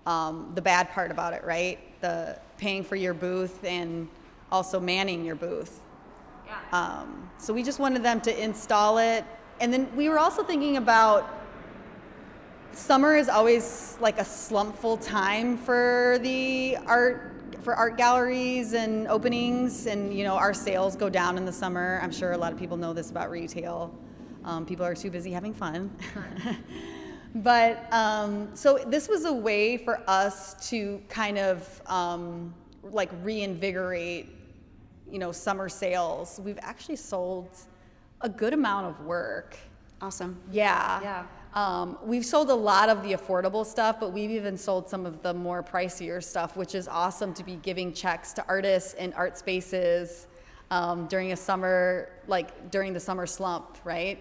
um, the bad part about it, right? The paying for your booth and also manning your booth. Um, so we just wanted them to install it, and then we were also thinking about summer is always like a slumpful time for the art for art galleries and openings and you know our sales go down in the summer i'm sure a lot of people know this about retail um, people are too busy having fun but um, so this was a way for us to kind of um, like reinvigorate you know summer sales we've actually sold a good amount of work Awesome. yeah. Yeah. Um, we've sold a lot of the affordable stuff, but we've even sold some of the more pricier stuff, which is awesome to be giving checks to artists and art spaces um, during a summer, like during the summer slump, right?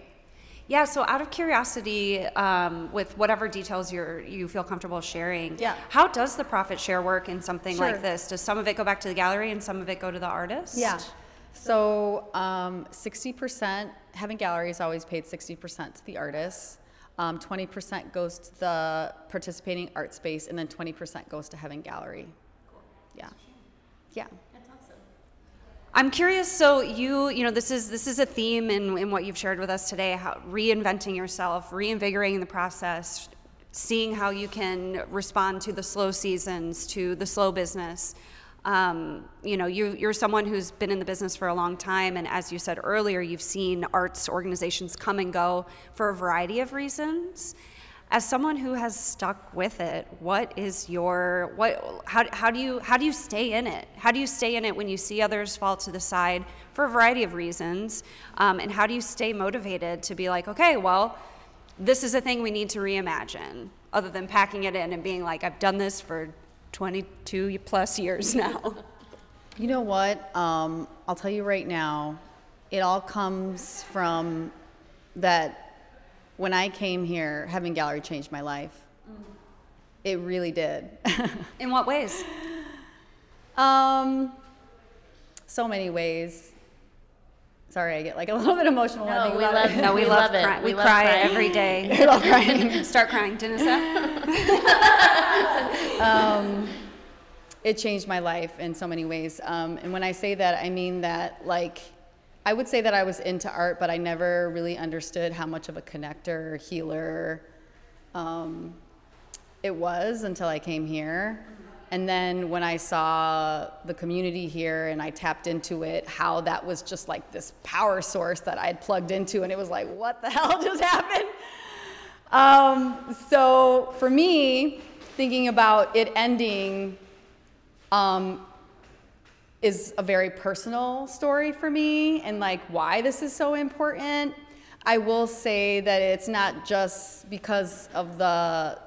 Yeah, so out of curiosity, um, with whatever details you're, you feel comfortable sharing, Yeah. how does the profit share work in something Sure. like this? Does some of it go back to the gallery and some of it go to the artist? Yeah. So um, 60%, Heaven Galleries always paid 60% to the artists. Um, 20% goes to the participating art space, and then 20% goes to Heaven gallery. yeah, yeah. That's awesome. I'm curious. So you, you know, this is this is a theme in, in what you've shared with us today. How reinventing yourself, reinvigorating the process, seeing how you can respond to the slow seasons, to the slow business. Um, you know, you, you're someone who's been in the business for a long time, and as you said earlier, you've seen arts organizations come and go for a variety of reasons. As someone who has stuck with it what is your what how, how do you how do you stay in it? How do you stay in it when you see others fall to the side for a variety of reasons? Um, and how do you stay motivated to be like okay well this is a thing we need to reimagine other than packing it in and being like i've done this for 22 plus years now You know what? Um, I'll tell you right now, it all comes from that when I came here, Heaven Gallery changed my life. It really did. in what ways um, so many ways. Sorry, I get like a little bit emotional. when I No, think we about love- it. no we, We love, love it. cry- we, We cry crying. every day I love crying. start crying Dennissa. um, it changed my life in so many ways. Um, and when I say that, I mean that like I would say that I was into art, but I never really understood how much of a connector, healer um, it was until I came here. And then when I saw the community here and I tapped into it, how that was just like this power source that I had plugged into, and it was like, what the hell just happened? Um, so for me, thinking about it ending um, is a very personal story for me and like why this is so important. I will say that it's not just because of the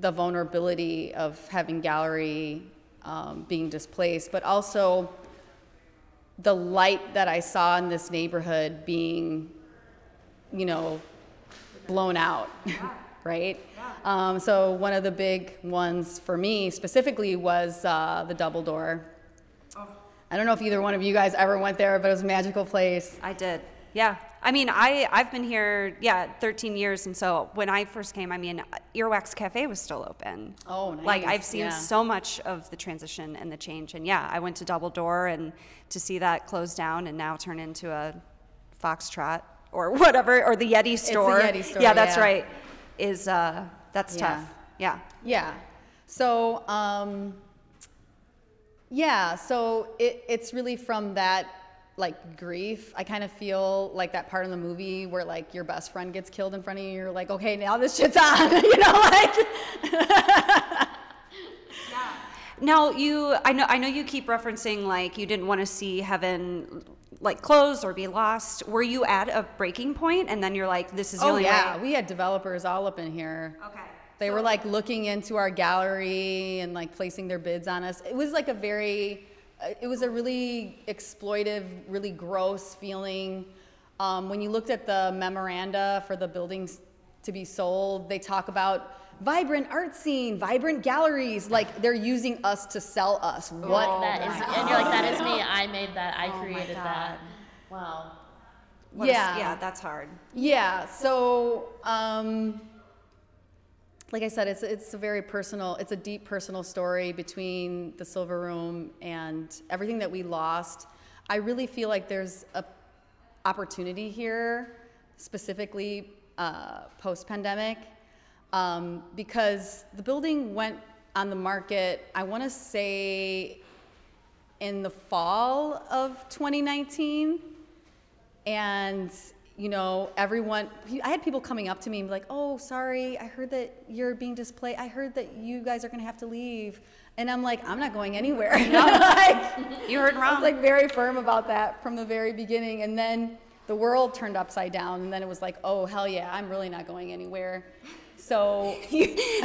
the vulnerability of Heaven Gallery um, being displaced, but also the light that I saw in this neighborhood being, you know, blown out, right? Um, so one of the big ones for me specifically was uh, the double door. I don't know if either one of you guys ever went there, but it was a magical place. I did. Yeah. I mean, I, I've been here, yeah, 13 years. And so when I first came, I mean, Earwax Cafe was still open. Oh, Like. I've seen Yeah. so much of the transition and the change. And yeah, I went to Double Door and to see that close down and now turn into a Foxtrot or whatever, or the Yeti store. Yeti store, Yeah, that's yeah. right. Is, uh, that's Yeah. tough. Yeah. Yeah. So, um, yeah, so it, it's really from that like grief. I kind of feel like that part in the movie where like your best friend gets killed in front of you. You're like, okay, now this shit's on, you know, like. Yeah. Now you, I know, I know you keep referencing like you didn't want to see heaven like close or be lost. Were you at a breaking point, and then you're like, this is the oh only yeah, way? we had developers all up in here. Okay. They were like looking into our gallery and like placing their bids on us. It was like a very, it was a really exploitive, really gross feeling. Um, when you looked at the memoranda for the buildings to be sold, they talk about vibrant art scene, vibrant galleries. Like they're using us to sell us. What? that is, and you're like, that is me. I made that. I Oh created that. Wow. What is- Yeah. yeah, that's hard. Yeah. So, um, like I said, it's it's a very personal, it's a deep personal story between the Silver Room and everything that we lost. I really feel like there's a opportunity here, specifically uh, post pandemic, um, because the building went on the market. I want to say in the fall of 2019 and you know everyone i had people coming up to me and be like oh sorry i heard that you're being displaced i heard that you guys are going to have to leave. And i'm like i'm not going anywhere. Like, You heard i wrong. was like very firm about that from the very beginning. And then the world turned upside down and then it was like oh hell yeah i'm really not going anywhere so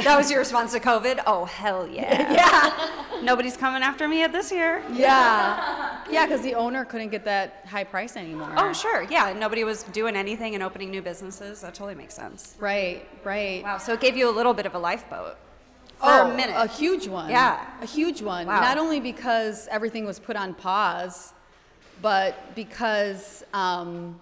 that was your response to COVID. Oh hell yeah! yeah Nobody's coming after me at this year. yeah yeah because the owner couldn't get that high price anymore Oh sure, yeah. Nobody was doing anything and opening new businesses. That totally makes sense. right right Wow. So it gave you a little bit of a lifeboat for oh, a minute. A huge one. Yeah. A huge one. Wow. Not only because everything was put on pause, but because um,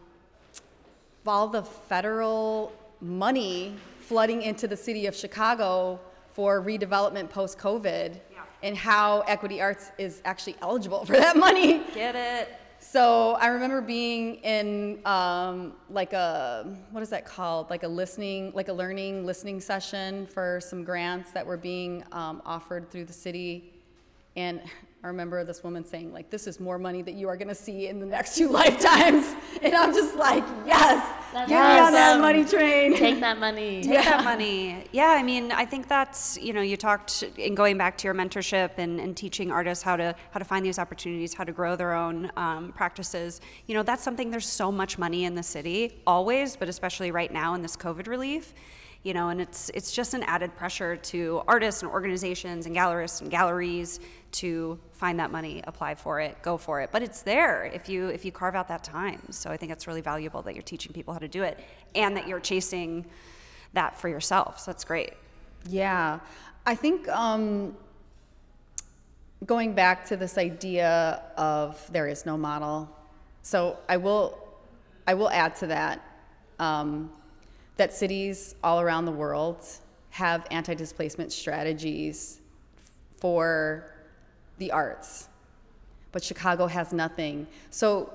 all the federal money flooding into the city of Chicago for redevelopment post COVID. and how Equity Arts is actually eligible for that money. Get it? So I remember being in um, like a what is that called? Like a listening, like a learning listening session for some grants that were being um, offered through the city, and I remember this woman saying like, "This is more money that you are going to see in the next two lifetimes," and I'm just like, "Yes, That's get me on that money train." Take that money. take that money. Yeah, I mean, I think that's you know, you talked in going back to your mentorship and, and teaching artists how to how to find these opportunities, how to grow their own um, practices. You know, that's something. There's so much money in the city, always, but especially right now in this COVID relief. You know, and it's it's just an added pressure to artists and organizations and gallerists and galleries to find that money, apply for it, go for it. But it's there if you if you carve out that time. So I think it's really valuable that you're teaching people how to do it and that you're chasing that for yourself. So that's great. Yeah, I think um, going back to this idea of there is no model. So I will, I will add to that um, that cities all around the world have anti-displacement strategies for the arts, but Chicago has nothing. So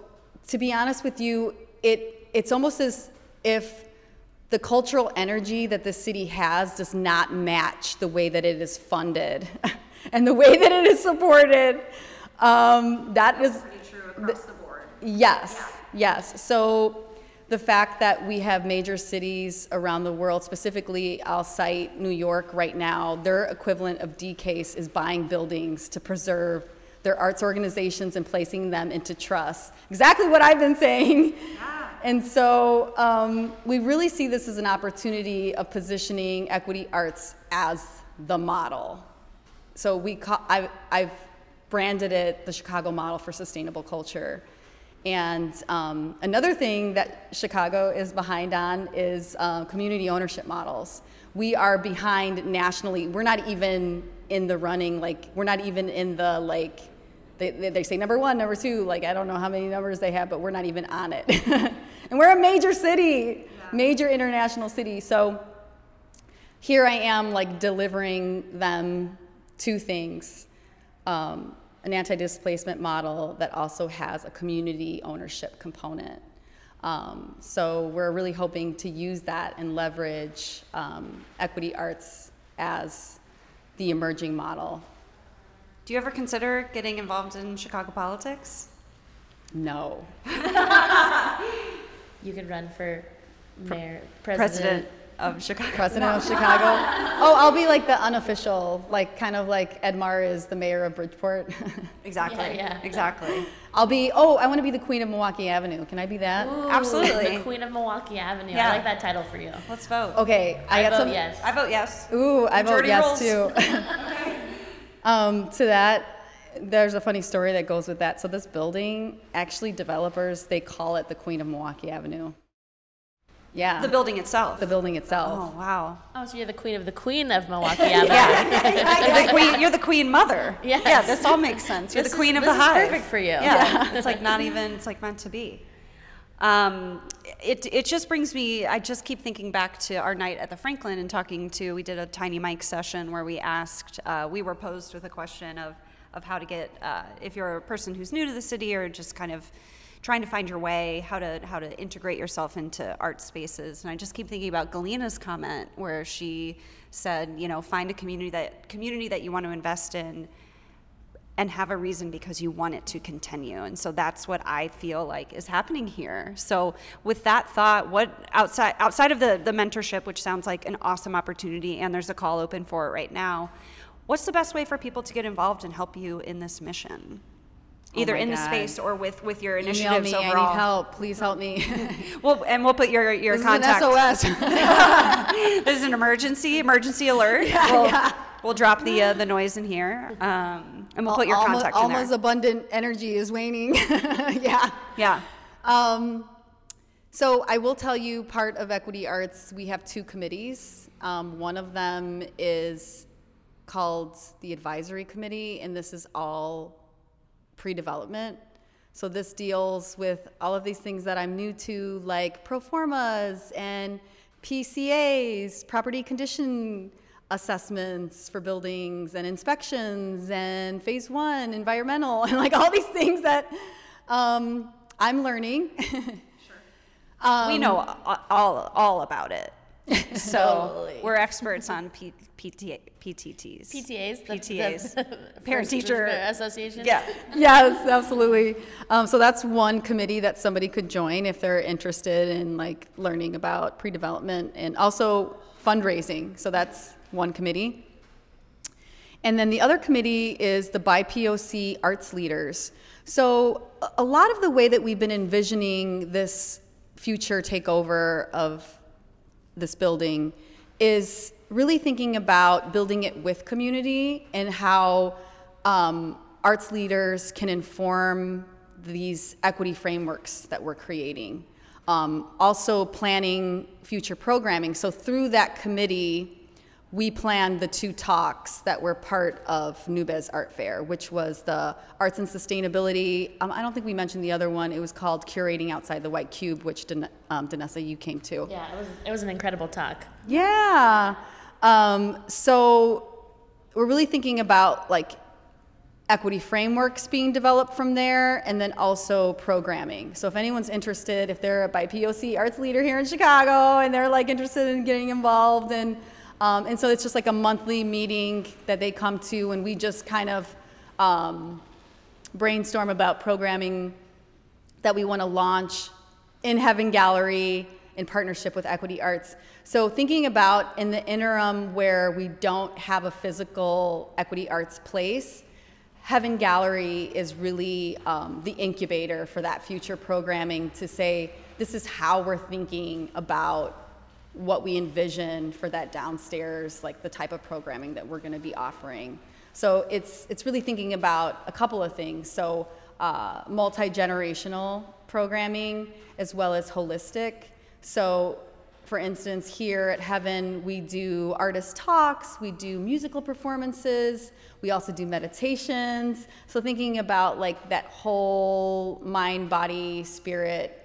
to be honest with you, it it's almost as if the cultural energy that the city has does not match the way that it is funded and the way that it is supported. Um, that is true across the board. Yes, yes. So the fact that we have major cities around the world, specifically, I'll cite New York right now, their equivalent of DCASE is buying buildings to preserve their arts organizations and placing them into trust. Exactly what I've been saying. And so um, we really see this as an opportunity of positioning equity arts as the model. So we call, I, I've branded it the Chicago model for sustainable culture. And um, another thing that Chicago is behind on is uh, community ownership models. We are behind nationally. We're not even in the running, like, we're not even in the, like, they, they they say number one, number two, like, I don't know how many numbers they have, but we're not even on it. and we're a major city, major international city. So here I am, like, delivering them two things. Um, an anti-displacement model that also has a community ownership component. Um, so we're really hoping to use that and leverage um, equity arts as the emerging model. Do you ever consider getting involved in Chicago politics? No. You could run for mayor, President of Chicago. President of Chicago. Oh, I'll be like the unofficial, like kind of like Edmar is the mayor of Bridgeport. Exactly. Yeah, yeah. Exactly. I'll be, oh, I want to be the queen of Milwaukee Avenue. Can I be that? Ooh, Absolutely. The Queen of Milwaukee Avenue. Yeah. I like that title for you. Let's vote. Okay, I, I got vote some. yes. I vote yes. Ooh, I vote yes rules. too. um, to that, there's a funny story that goes with that. So this building, actually, developers they call it the Queen of Milwaukee Avenue. Yeah, The building itself. the building itself. Oh wow. Oh, so you're the queen of the queen of Milwaukee Avenue. Yeah. you're, the queen, you're the queen mother. Yes. Yeah, this all makes sense. You're This the is- queen of this the is hive. perfect for you. Yeah. it's like not even, it's like meant to be. Um, it, it just brings me, I just keep thinking back to our night at the Franklin and talking to, we did a Tiny mic session where we asked, uh, we were posed with a question of, of how to get, uh, if you're a person who's new to the city or just kind of trying to find your way, how to how to integrate yourself into art spaces. And I just keep thinking about Galena's comment where she said, you know, find a community that community that you want to invest in and have a reason because you want it to continue. And so that's what I feel like is happening here. So with that thought, what outside outside of the the mentorship, which sounds like an awesome opportunity and there's a call open for it right now, what's the best way for people to get involved and help you in this mission? Either Oh in the space or with with your Email initiatives me. overall. I need help. Please help me. Well, and we'll put your your this contact. is an SOS. this is an emergency emergency alert. we'll, we'll drop the uh, the noise in here, um, and we'll put your Alma- contact in Alma's there. abundant energy is waning. yeah. yeah. Um, so I will tell you, part of Equity Arts, we have two committees. Um, one of them is called the Advisory Committee, and this is all pre-development. So this deals with all of these things that I'm new to, like pro formas and PCAs, property condition assessments for buildings and inspections and phase one environmental and like all these things that um, I'm learning. Um, we know all, all about it. So Totally. we're experts on P, PT, PTTs. PTAs, PTAs. the Parent teacher association. Yeah. yes, absolutely. Um, so that's one committee that somebody could join if they're interested in like learning about pre-development and also fundraising. So that's one committee. And then the other committee is the BIPOC Arts Leaders. So a- a lot of the way that we've been envisioning this future takeover of this building is really thinking about building it with community and how um, arts leaders can inform these equity frameworks that we're creating. Um, also, planning future programming. So, through that committee, we planned the two talks that were part of Nubes Art Fair, which was the arts and sustainability. Um, I don't think we mentioned the other one. It was called Curating Outside the White Cube, which Dan- um, Danessa, you came to. Yeah, it was it was an incredible talk. Yeah. Um, so we're really thinking about like equity frameworks being developed from there and then also programming. So if anyone's interested, if they're a BIPOC arts leader here in Chicago and they're like interested in getting involved and um, and so it's just like a monthly meeting that they come to and we just kind of um, brainstorm about programming that we want to launch in Heaven Gallery in partnership with Equity Arts. So, thinking about in the interim where we don't have a physical Equity Arts place, Heaven Gallery is really um, the incubator for that future programming to say, this is how we're thinking about what we envision for that downstairs, like the type of programming that we're going to be offering. So it's it's really thinking about a couple of things. So uh, multi generational programming as well as holistic. So for instance, here at Heaven, we do artist talks, we do musical performances, we also do meditations. So thinking about like that whole mind, body, spirit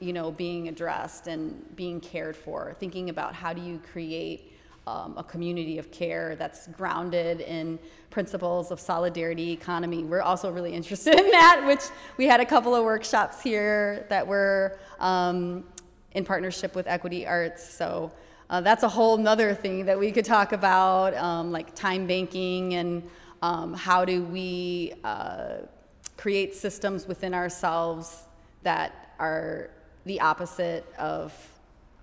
you know, being addressed and being cared for, thinking about how do you create um, a community of care that's grounded in principles of solidarity economy. We're also really interested in that, which we had a couple of workshops here that were um, in partnership with Equity Arts. So uh, that's a whole nother thing that we could talk about, um, like time banking and um, how do we uh, create systems within ourselves that are the opposite of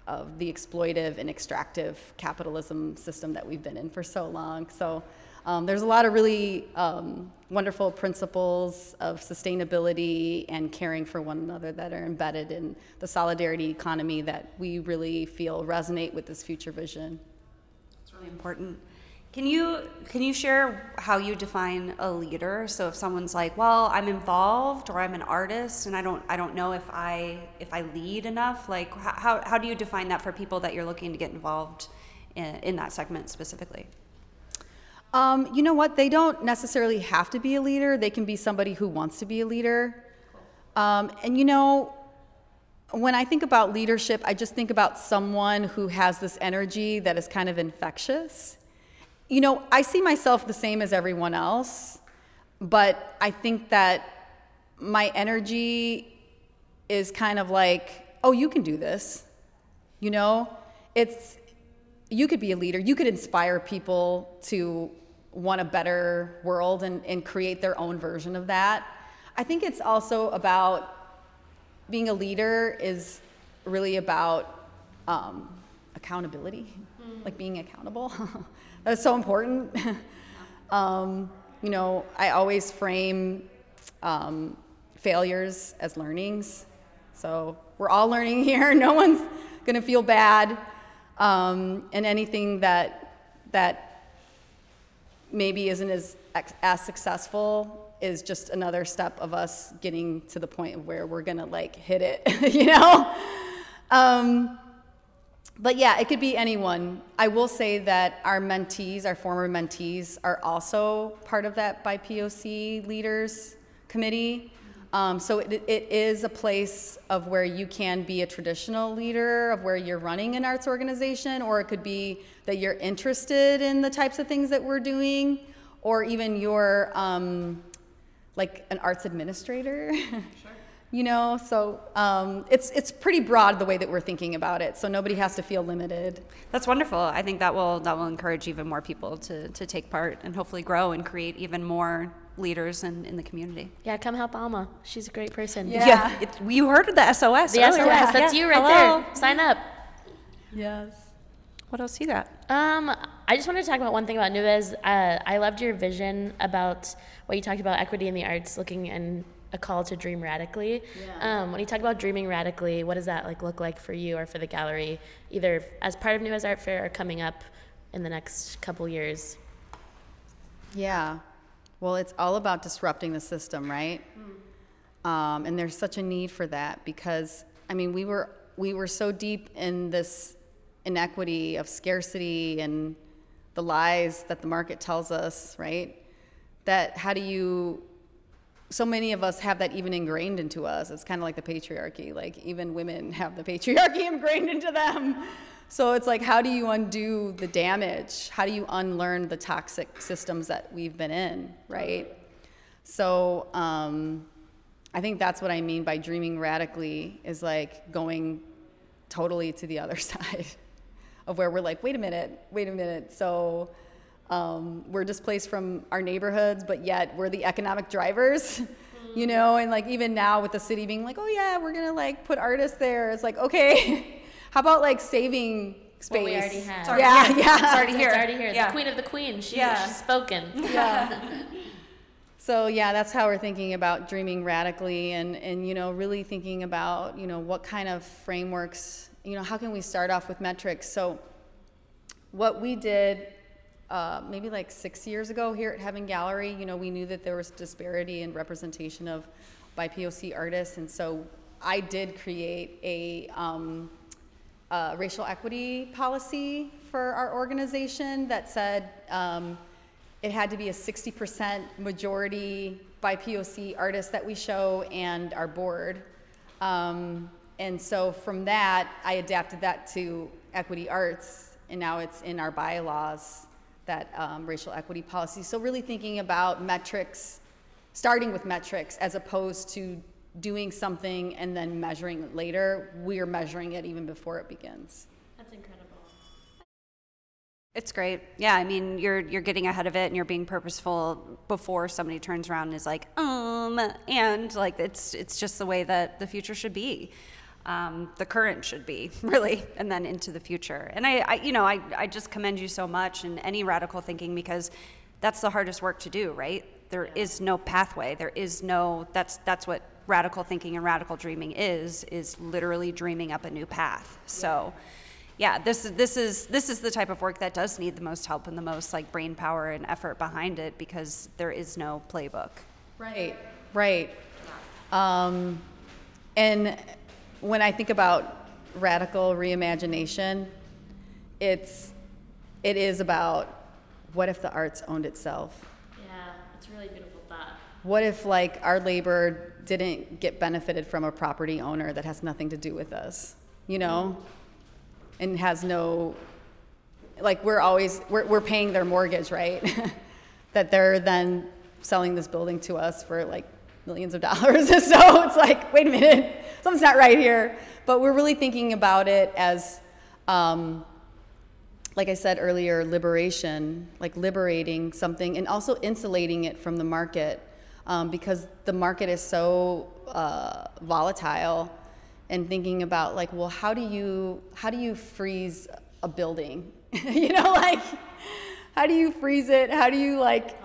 of the exploitive and extractive capitalism system that we've been in for so long. So um, there's a lot of really um, wonderful principles of sustainability and caring for one another that are embedded in the solidarity economy that we really feel resonate with this future vision. It's really important. Can you can you share how you define a leader? So if someone's like, "Well, I'm involved or I'm an artist and I don't I don't know if I if I lead enough." Like how how do you define that for people that you're looking to get involved in, in that segment specifically? Um, you know what? They don't necessarily have to be a leader. They can be somebody who wants to be a leader. Um, and you know, when I think about leadership, I just think about someone who has this energy that is kind of infectious. You know, I see myself the same as everyone else, but I think that my energy is kind of like, oh, you can do this. You know, it's, you could be a leader, you could inspire people to want a better world and, and create their own version of that. I think it's also about being a leader is really about um, accountability, like being accountable. That's so important. um, you know, I always frame um, failures as learnings. So we're all learning here. No one's going to feel bad. Um, and anything that that maybe isn't as as successful is just another step of us getting to the point where we're gonna like hit it, you know. Um, but yeah, it could be anyone. I will say that our mentees, our former mentees, are also part of that BIPOC leaders committee. Um, so it, it is a place of where you can be a traditional leader, of where you're running an arts organization, or it could be that you're interested in the types of things that we're doing, or even you're um, like an arts administrator. Sure. you know, so um, it's it's pretty broad the way that we're thinking about it. So nobody has to feel limited. That's wonderful. I think that will that will encourage even more people to to take part and hopefully grow and create even more leaders in, in the community. Yeah, come help Alma. She's a great person. Yeah, yeah it, you heard of the SOS. The. SOS. Yeah. That's you right Hello. there. Sign up. Yes. What else do you got? Um, I just wanted to talk about one thing about Nubes. Uh, I loved your vision about what you talked about equity in the arts, looking and a call to dream radically. Yeah. Um, when you talk about dreaming radically, what does that like look like for you or for the gallery, either as part of Nubes Art Fair or coming up in the next couple years? Yeah, well, it's all about disrupting the system, right? Mm. Um, and there's such a need for that because, I mean, we were we were so deep in this inequity of scarcity and the lies that the market tells us, right? That how do you so many of us have that even ingrained into us. It's kind of like the patriarchy. Like even women have the patriarchy ingrained into them. So it's like, how do you undo the damage? How do you unlearn the toxic systems that we've been in, right? So um, I think that's what I mean by dreaming radically is like going totally to the other side of where we're like, wait a minute, wait a minute. So um, we're displaced from our neighborhoods, but yet we're the economic drivers. you know, and like even now with the city being like, oh yeah, we're gonna like put artists there. It's like, okay, How about like saving space? Well, we already have. yeah, here. yeah. It's already here. It's already here. Yeah. The queen of the queen. She, yeah. She's spoken. Yeah. so yeah, that's how we're thinking about dreaming radically, and and you know really thinking about you know what kind of frameworks. You know, how can we start off with metrics? So what we did uh, maybe like six years ago here at Heaven Gallery, you know, we knew that there was disparity in representation of BIPOC artists, and so I did create a um, uh, racial equity policy for our organization that said um, it had to be a 60% majority BIPOC artists that we show and our board. Um, and so from that, I adapted that to equity arts, and now it's in our bylaws that um, racial equity policy. So really thinking about metrics, starting with metrics as opposed to doing something and then measuring it later. We're measuring it even before it begins. That's incredible. It's great. Yeah, I mean, you're you're getting ahead of it and you're being purposeful before somebody turns around and is like, um, and like it's it's just the way that the future should be. Um, the current should be really and then into the future. And I, I, you know I, I just commend you so much in any radical thinking because that's the hardest work to do right? There is no pathway. There is no that's that's what radical thinking and radical dreaming is is literally dreaming up a new path. So yeah this is this is this is the type of work that does need the most help and the most like brain power and effort behind it because there is no playbook. Right right. Um, and when i think about radical reimagination it's it is about what if the arts owned itself yeah it's a really beautiful thought what if like our labor didn't get benefited from a property owner that has nothing to do with us, you know, and has no, like we're always we're we're paying their mortgage, right? that they're then selling this building to us for like millions of dollars. so it's like, wait a minute, something's not right here. But we're really thinking about it as, um, like I said earlier, liberation, like liberating something and also insulating it from the market um, because the market is so uh, volatile and thinking about like well how do you how do you freeze a building? You know like how do you freeze it? How do you like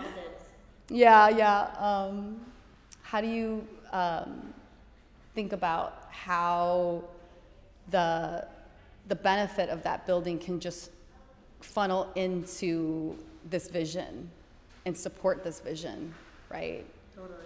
yeah yeah um, how do you um, think about how the the benefit of that building can just funnel into this vision and support this vision right Totally.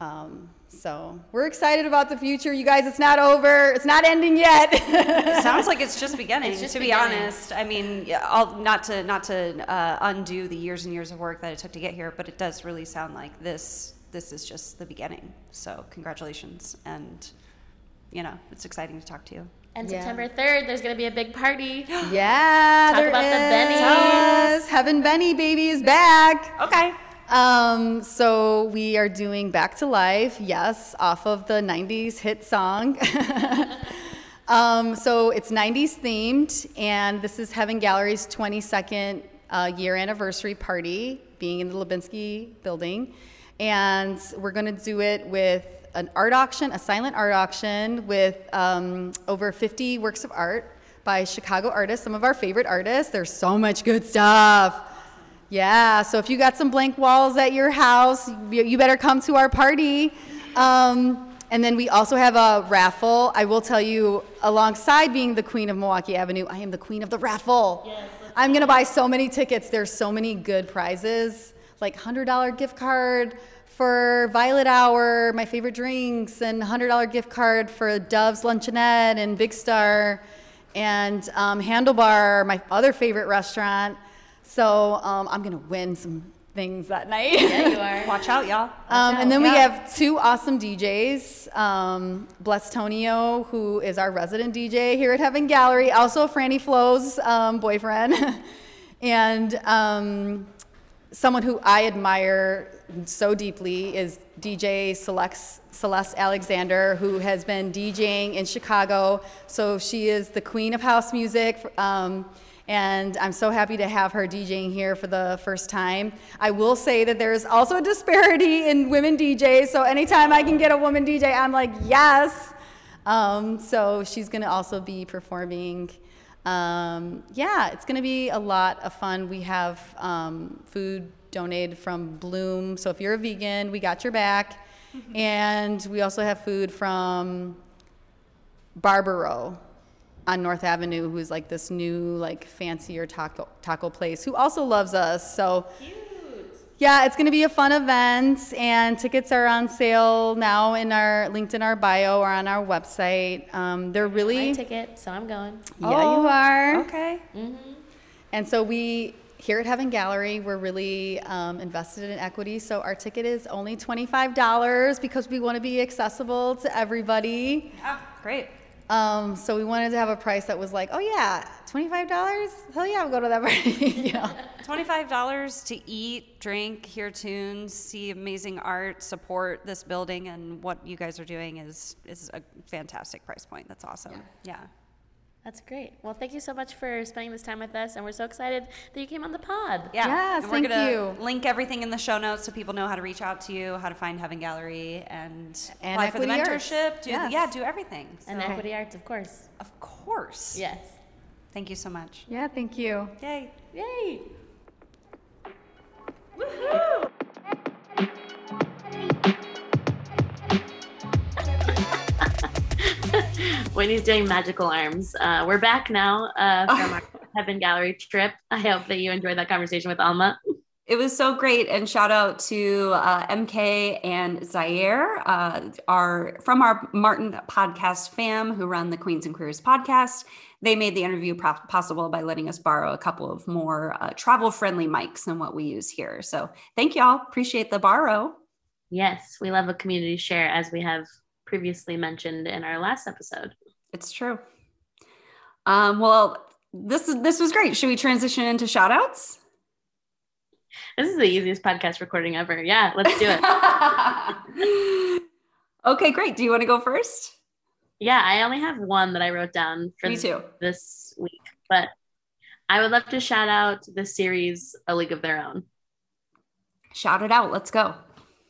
Um, so we're excited about the future, you guys. It's not over. It's not ending yet. it sounds like it's just beginning. It's just to beginning. be honest, I mean, I'll, not to not to uh, undo the years and years of work that it took to get here, but it does really sound like this this is just the beginning. So congratulations, and you know it's exciting to talk to you. And Yeah. September 3rd, there's going to be a big party. Yeah, Talk there about the is. Bennies. Heaven Benny baby is back. Okay. Um, so we are doing Back to Life, yes, off of the 90s hit song. um, so it's 90s themed, and this is Heaven Gallery's 22nd uh, year anniversary party, being in the Lubinsky building. And we're going to do it with an art auction, a silent art auction with um, over 50 works of art by Chicago artists, some of our favorite artists. There's so much good stuff. Yeah, so if you got some blank walls at your house, you, you better come to our party. Um, and then we also have a raffle. I will tell you, alongside being the queen of Milwaukee Avenue, I am the queen of the raffle. Yes, I'm gonna buy so many tickets. There's so many good prizes, like $100 gift card for Violet Hour, my favorite drinks, and $100 gift card for Dove's Luncheonette and Big Star, and um, Handlebar, my other favorite restaurant. So um, I'm gonna win some things that night. Yeah, you are. Watch out, y'all. Um, and then we have two awesome DJs. Um, Bless Tonio, who is our resident DJ here at Heaven Gallery, also Franny Flo's um, boyfriend, and um, someone who I admire so deeply is DJ Celeste, Celeste Alexander, who has been DJing in Chicago. So she is the queen of house music. Um, and I'm so happy to have her DJing here for the first time. I will say that there's also a disparity in women DJs. So anytime I can get a woman DJ, I'm like, yes. Um, so she's going to also be performing. Um, yeah, it's going to be a lot of fun. We have um, food donated from Bloom. So if you're a vegan, we got your back. and we also have food from Barbaro on North Avenue, who's like this new, like fancier taco taco place, who also loves us. So yeah, it's going to be a fun event, and tickets are on sale now in our linked in our bio or on our website. Um, they're really My ticket, so I'm going. yeah, you are. Okay. Mm-hmm. And so we here at Heaven Gallery, we're really um, invested in equity. So our ticket is only twenty five dollars because we want to be accessible to everybody. Ah, great. Um, so we wanted to have a price that was like, oh yeah, twenty five dollars. Hell yeah, I'll go to that party. you know? Twenty-five dollars to eat, drink, hear tunes, see amazing art, support this building, and what you guys are doing is is a fantastic price point. That's awesome. Yeah. That's great. Well, thank you so much for spending this time with us, and we're so excited that you came on the pod. Yeah. Yes, and we're thank gonna you. link everything in the show notes so people know how to reach out to you, how to find Heaven Gallery, and, And apply for the Equity Arts. mentorship. Do Yes. yeah, do everything. And So, Equity Arts, of course. of course. Yes. Thank you so much. Yeah, thank you. Yay. Yay! Whitney's doing magical arms. Uh, we're back now uh, from our Heaven Gallery trip. I hope that you enjoyed that conversation with Alma. It was so great, and shout out to uh, MK and Zaire, uh, our from our Martin podcast fam who run the Queens and Queers podcast. They made the interview pro- possible by letting us borrow a couple of more uh, travel friendly mics than what we use here. So thank y'all. Appreciate the borrow. Yes, we love a community share, as we have previously mentioned in our last episode. It's true. Um, well, this is this was great. Should we transition into shout outs? This is the easiest podcast recording ever. Yeah, let's do it. okay, great. Do you want to go first? yeah, I only have one that I wrote down for Me too. this week, but I would love to shout out the series A League of Their Own. Shout it out. Let's go.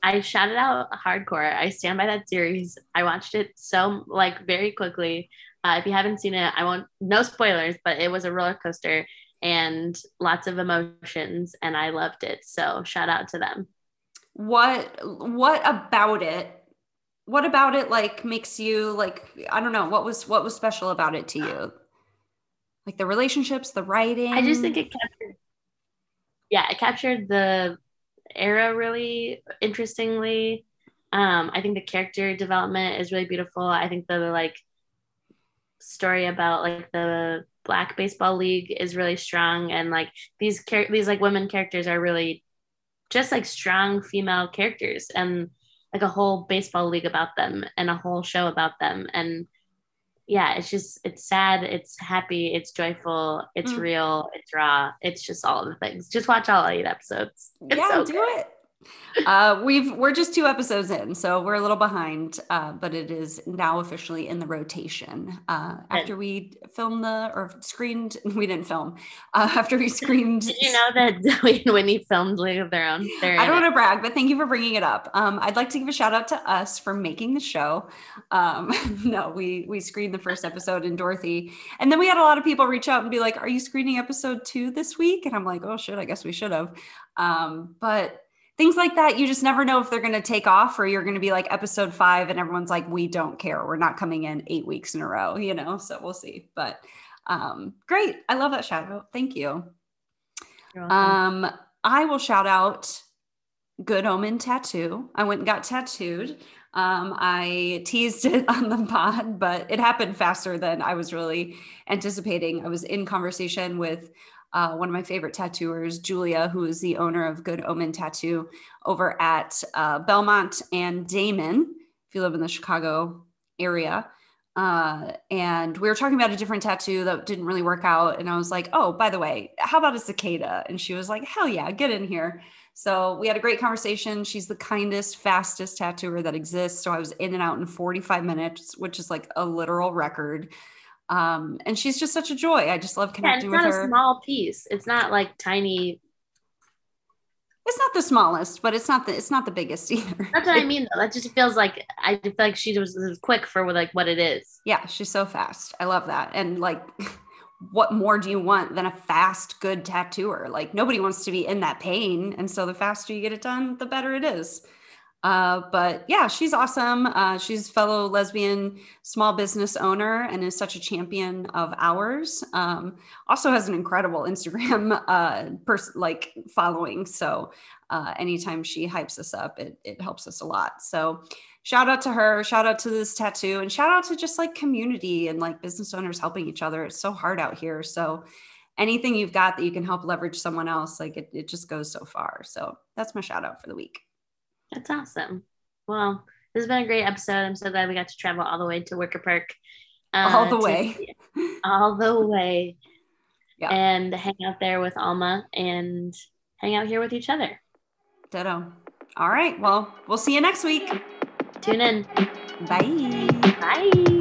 I shouted out hardcore. I stand by that series. I watched it so like very quickly. Uh, if you haven't seen it, I won't. No spoilers, but it was a roller coaster and lots of emotions, and I loved it. So shout out to them. what what about it what about it like makes you like i don't know what was what was special about it to you like the relationships the writing I just think it captured. Yeah, it captured the era really interestingly. Um, I think the character development is really beautiful. I think the like story about like the black baseball league is really strong, and like these char- these like women characters are really just like strong female characters and like a whole baseball league about them and a whole show about them and yeah it's just it's sad it's happy it's joyful it's mm. real it's raw it's just all of the things just watch all eight episodes it's yeah so do good. it uh, we've we're just two episodes in, so we're a little behind, uh, but it is now officially in the rotation. Uh, after we filmed the or screened, we didn't film. Uh, after we screened, Did you know that Zoe and Whitney filmed League of Their Own? I don't want to brag, but thank you for bringing it up. Um, I'd like to give a shout out to us for making the show. Um, no, we we screened the first episode in Dorothy, and then we had a lot of people reach out and be like, "Are you screening episode two this week?" And I'm like, "Oh shit, I guess we should have." Um, but things like that you just never know if they're going to take off or you're going to be like episode five and everyone's like we don't care. We're not coming in eight weeks in a row you know? So we'll see. But um great. I love that shout out. Thank you. Um i will shout out good omen tattoo. I went and got tattooed. Um, I teased it on the pod, but it happened faster than I was really anticipating. I was in conversation with uh, one of my favorite tattooers, Julia, who is the owner of Good Omen Tattoo over at uh, Belmont and Damen, if you live in the Chicago area. Uh, and we were talking about a different tattoo that didn't really work out. And I was like, oh, by the way, how about a cicada? And she was like, hell yeah, get in here. So we had a great conversation. She's the kindest, fastest tattooer that exists. So I was in and out in 45 minutes, which is like a literal record um and she's just such a joy. I just love connecting yeah, it's not with her. a small piece. It's not like tiny. It's not the smallest but it's not the it's not the biggest either. That's what i mean though. That just feels like i feel like she was, was quick for like what it is. Yeah she's so fast. I love that. And like what more do you want than a fast good tattooer? Like nobody wants to be in that pain. And so the faster you get it done the better it is uh, but yeah, she's awesome. Uh, she's fellow lesbian small business owner and is such a champion of ours. Um, also has an incredible Instagram uh, pers- like following. So uh, anytime she hypes us up, it, it helps us a lot. So shout out to her, shout out to this tattoo, and shout out to just like community and like business owners helping each other. It's so hard out here. So anything you've got that you can help leverage someone else, like it, it just goes so far. So that's my shout out for the week. That's awesome. Well, this has been a great episode. I'm so glad we got to travel all the way to Wicker Park. Uh, all the way. all the way. Yeah. And hang out there with Alma and hang out here with each other. Ditto. All right. Well, we'll see you next week. Tune in. Bye. Bye.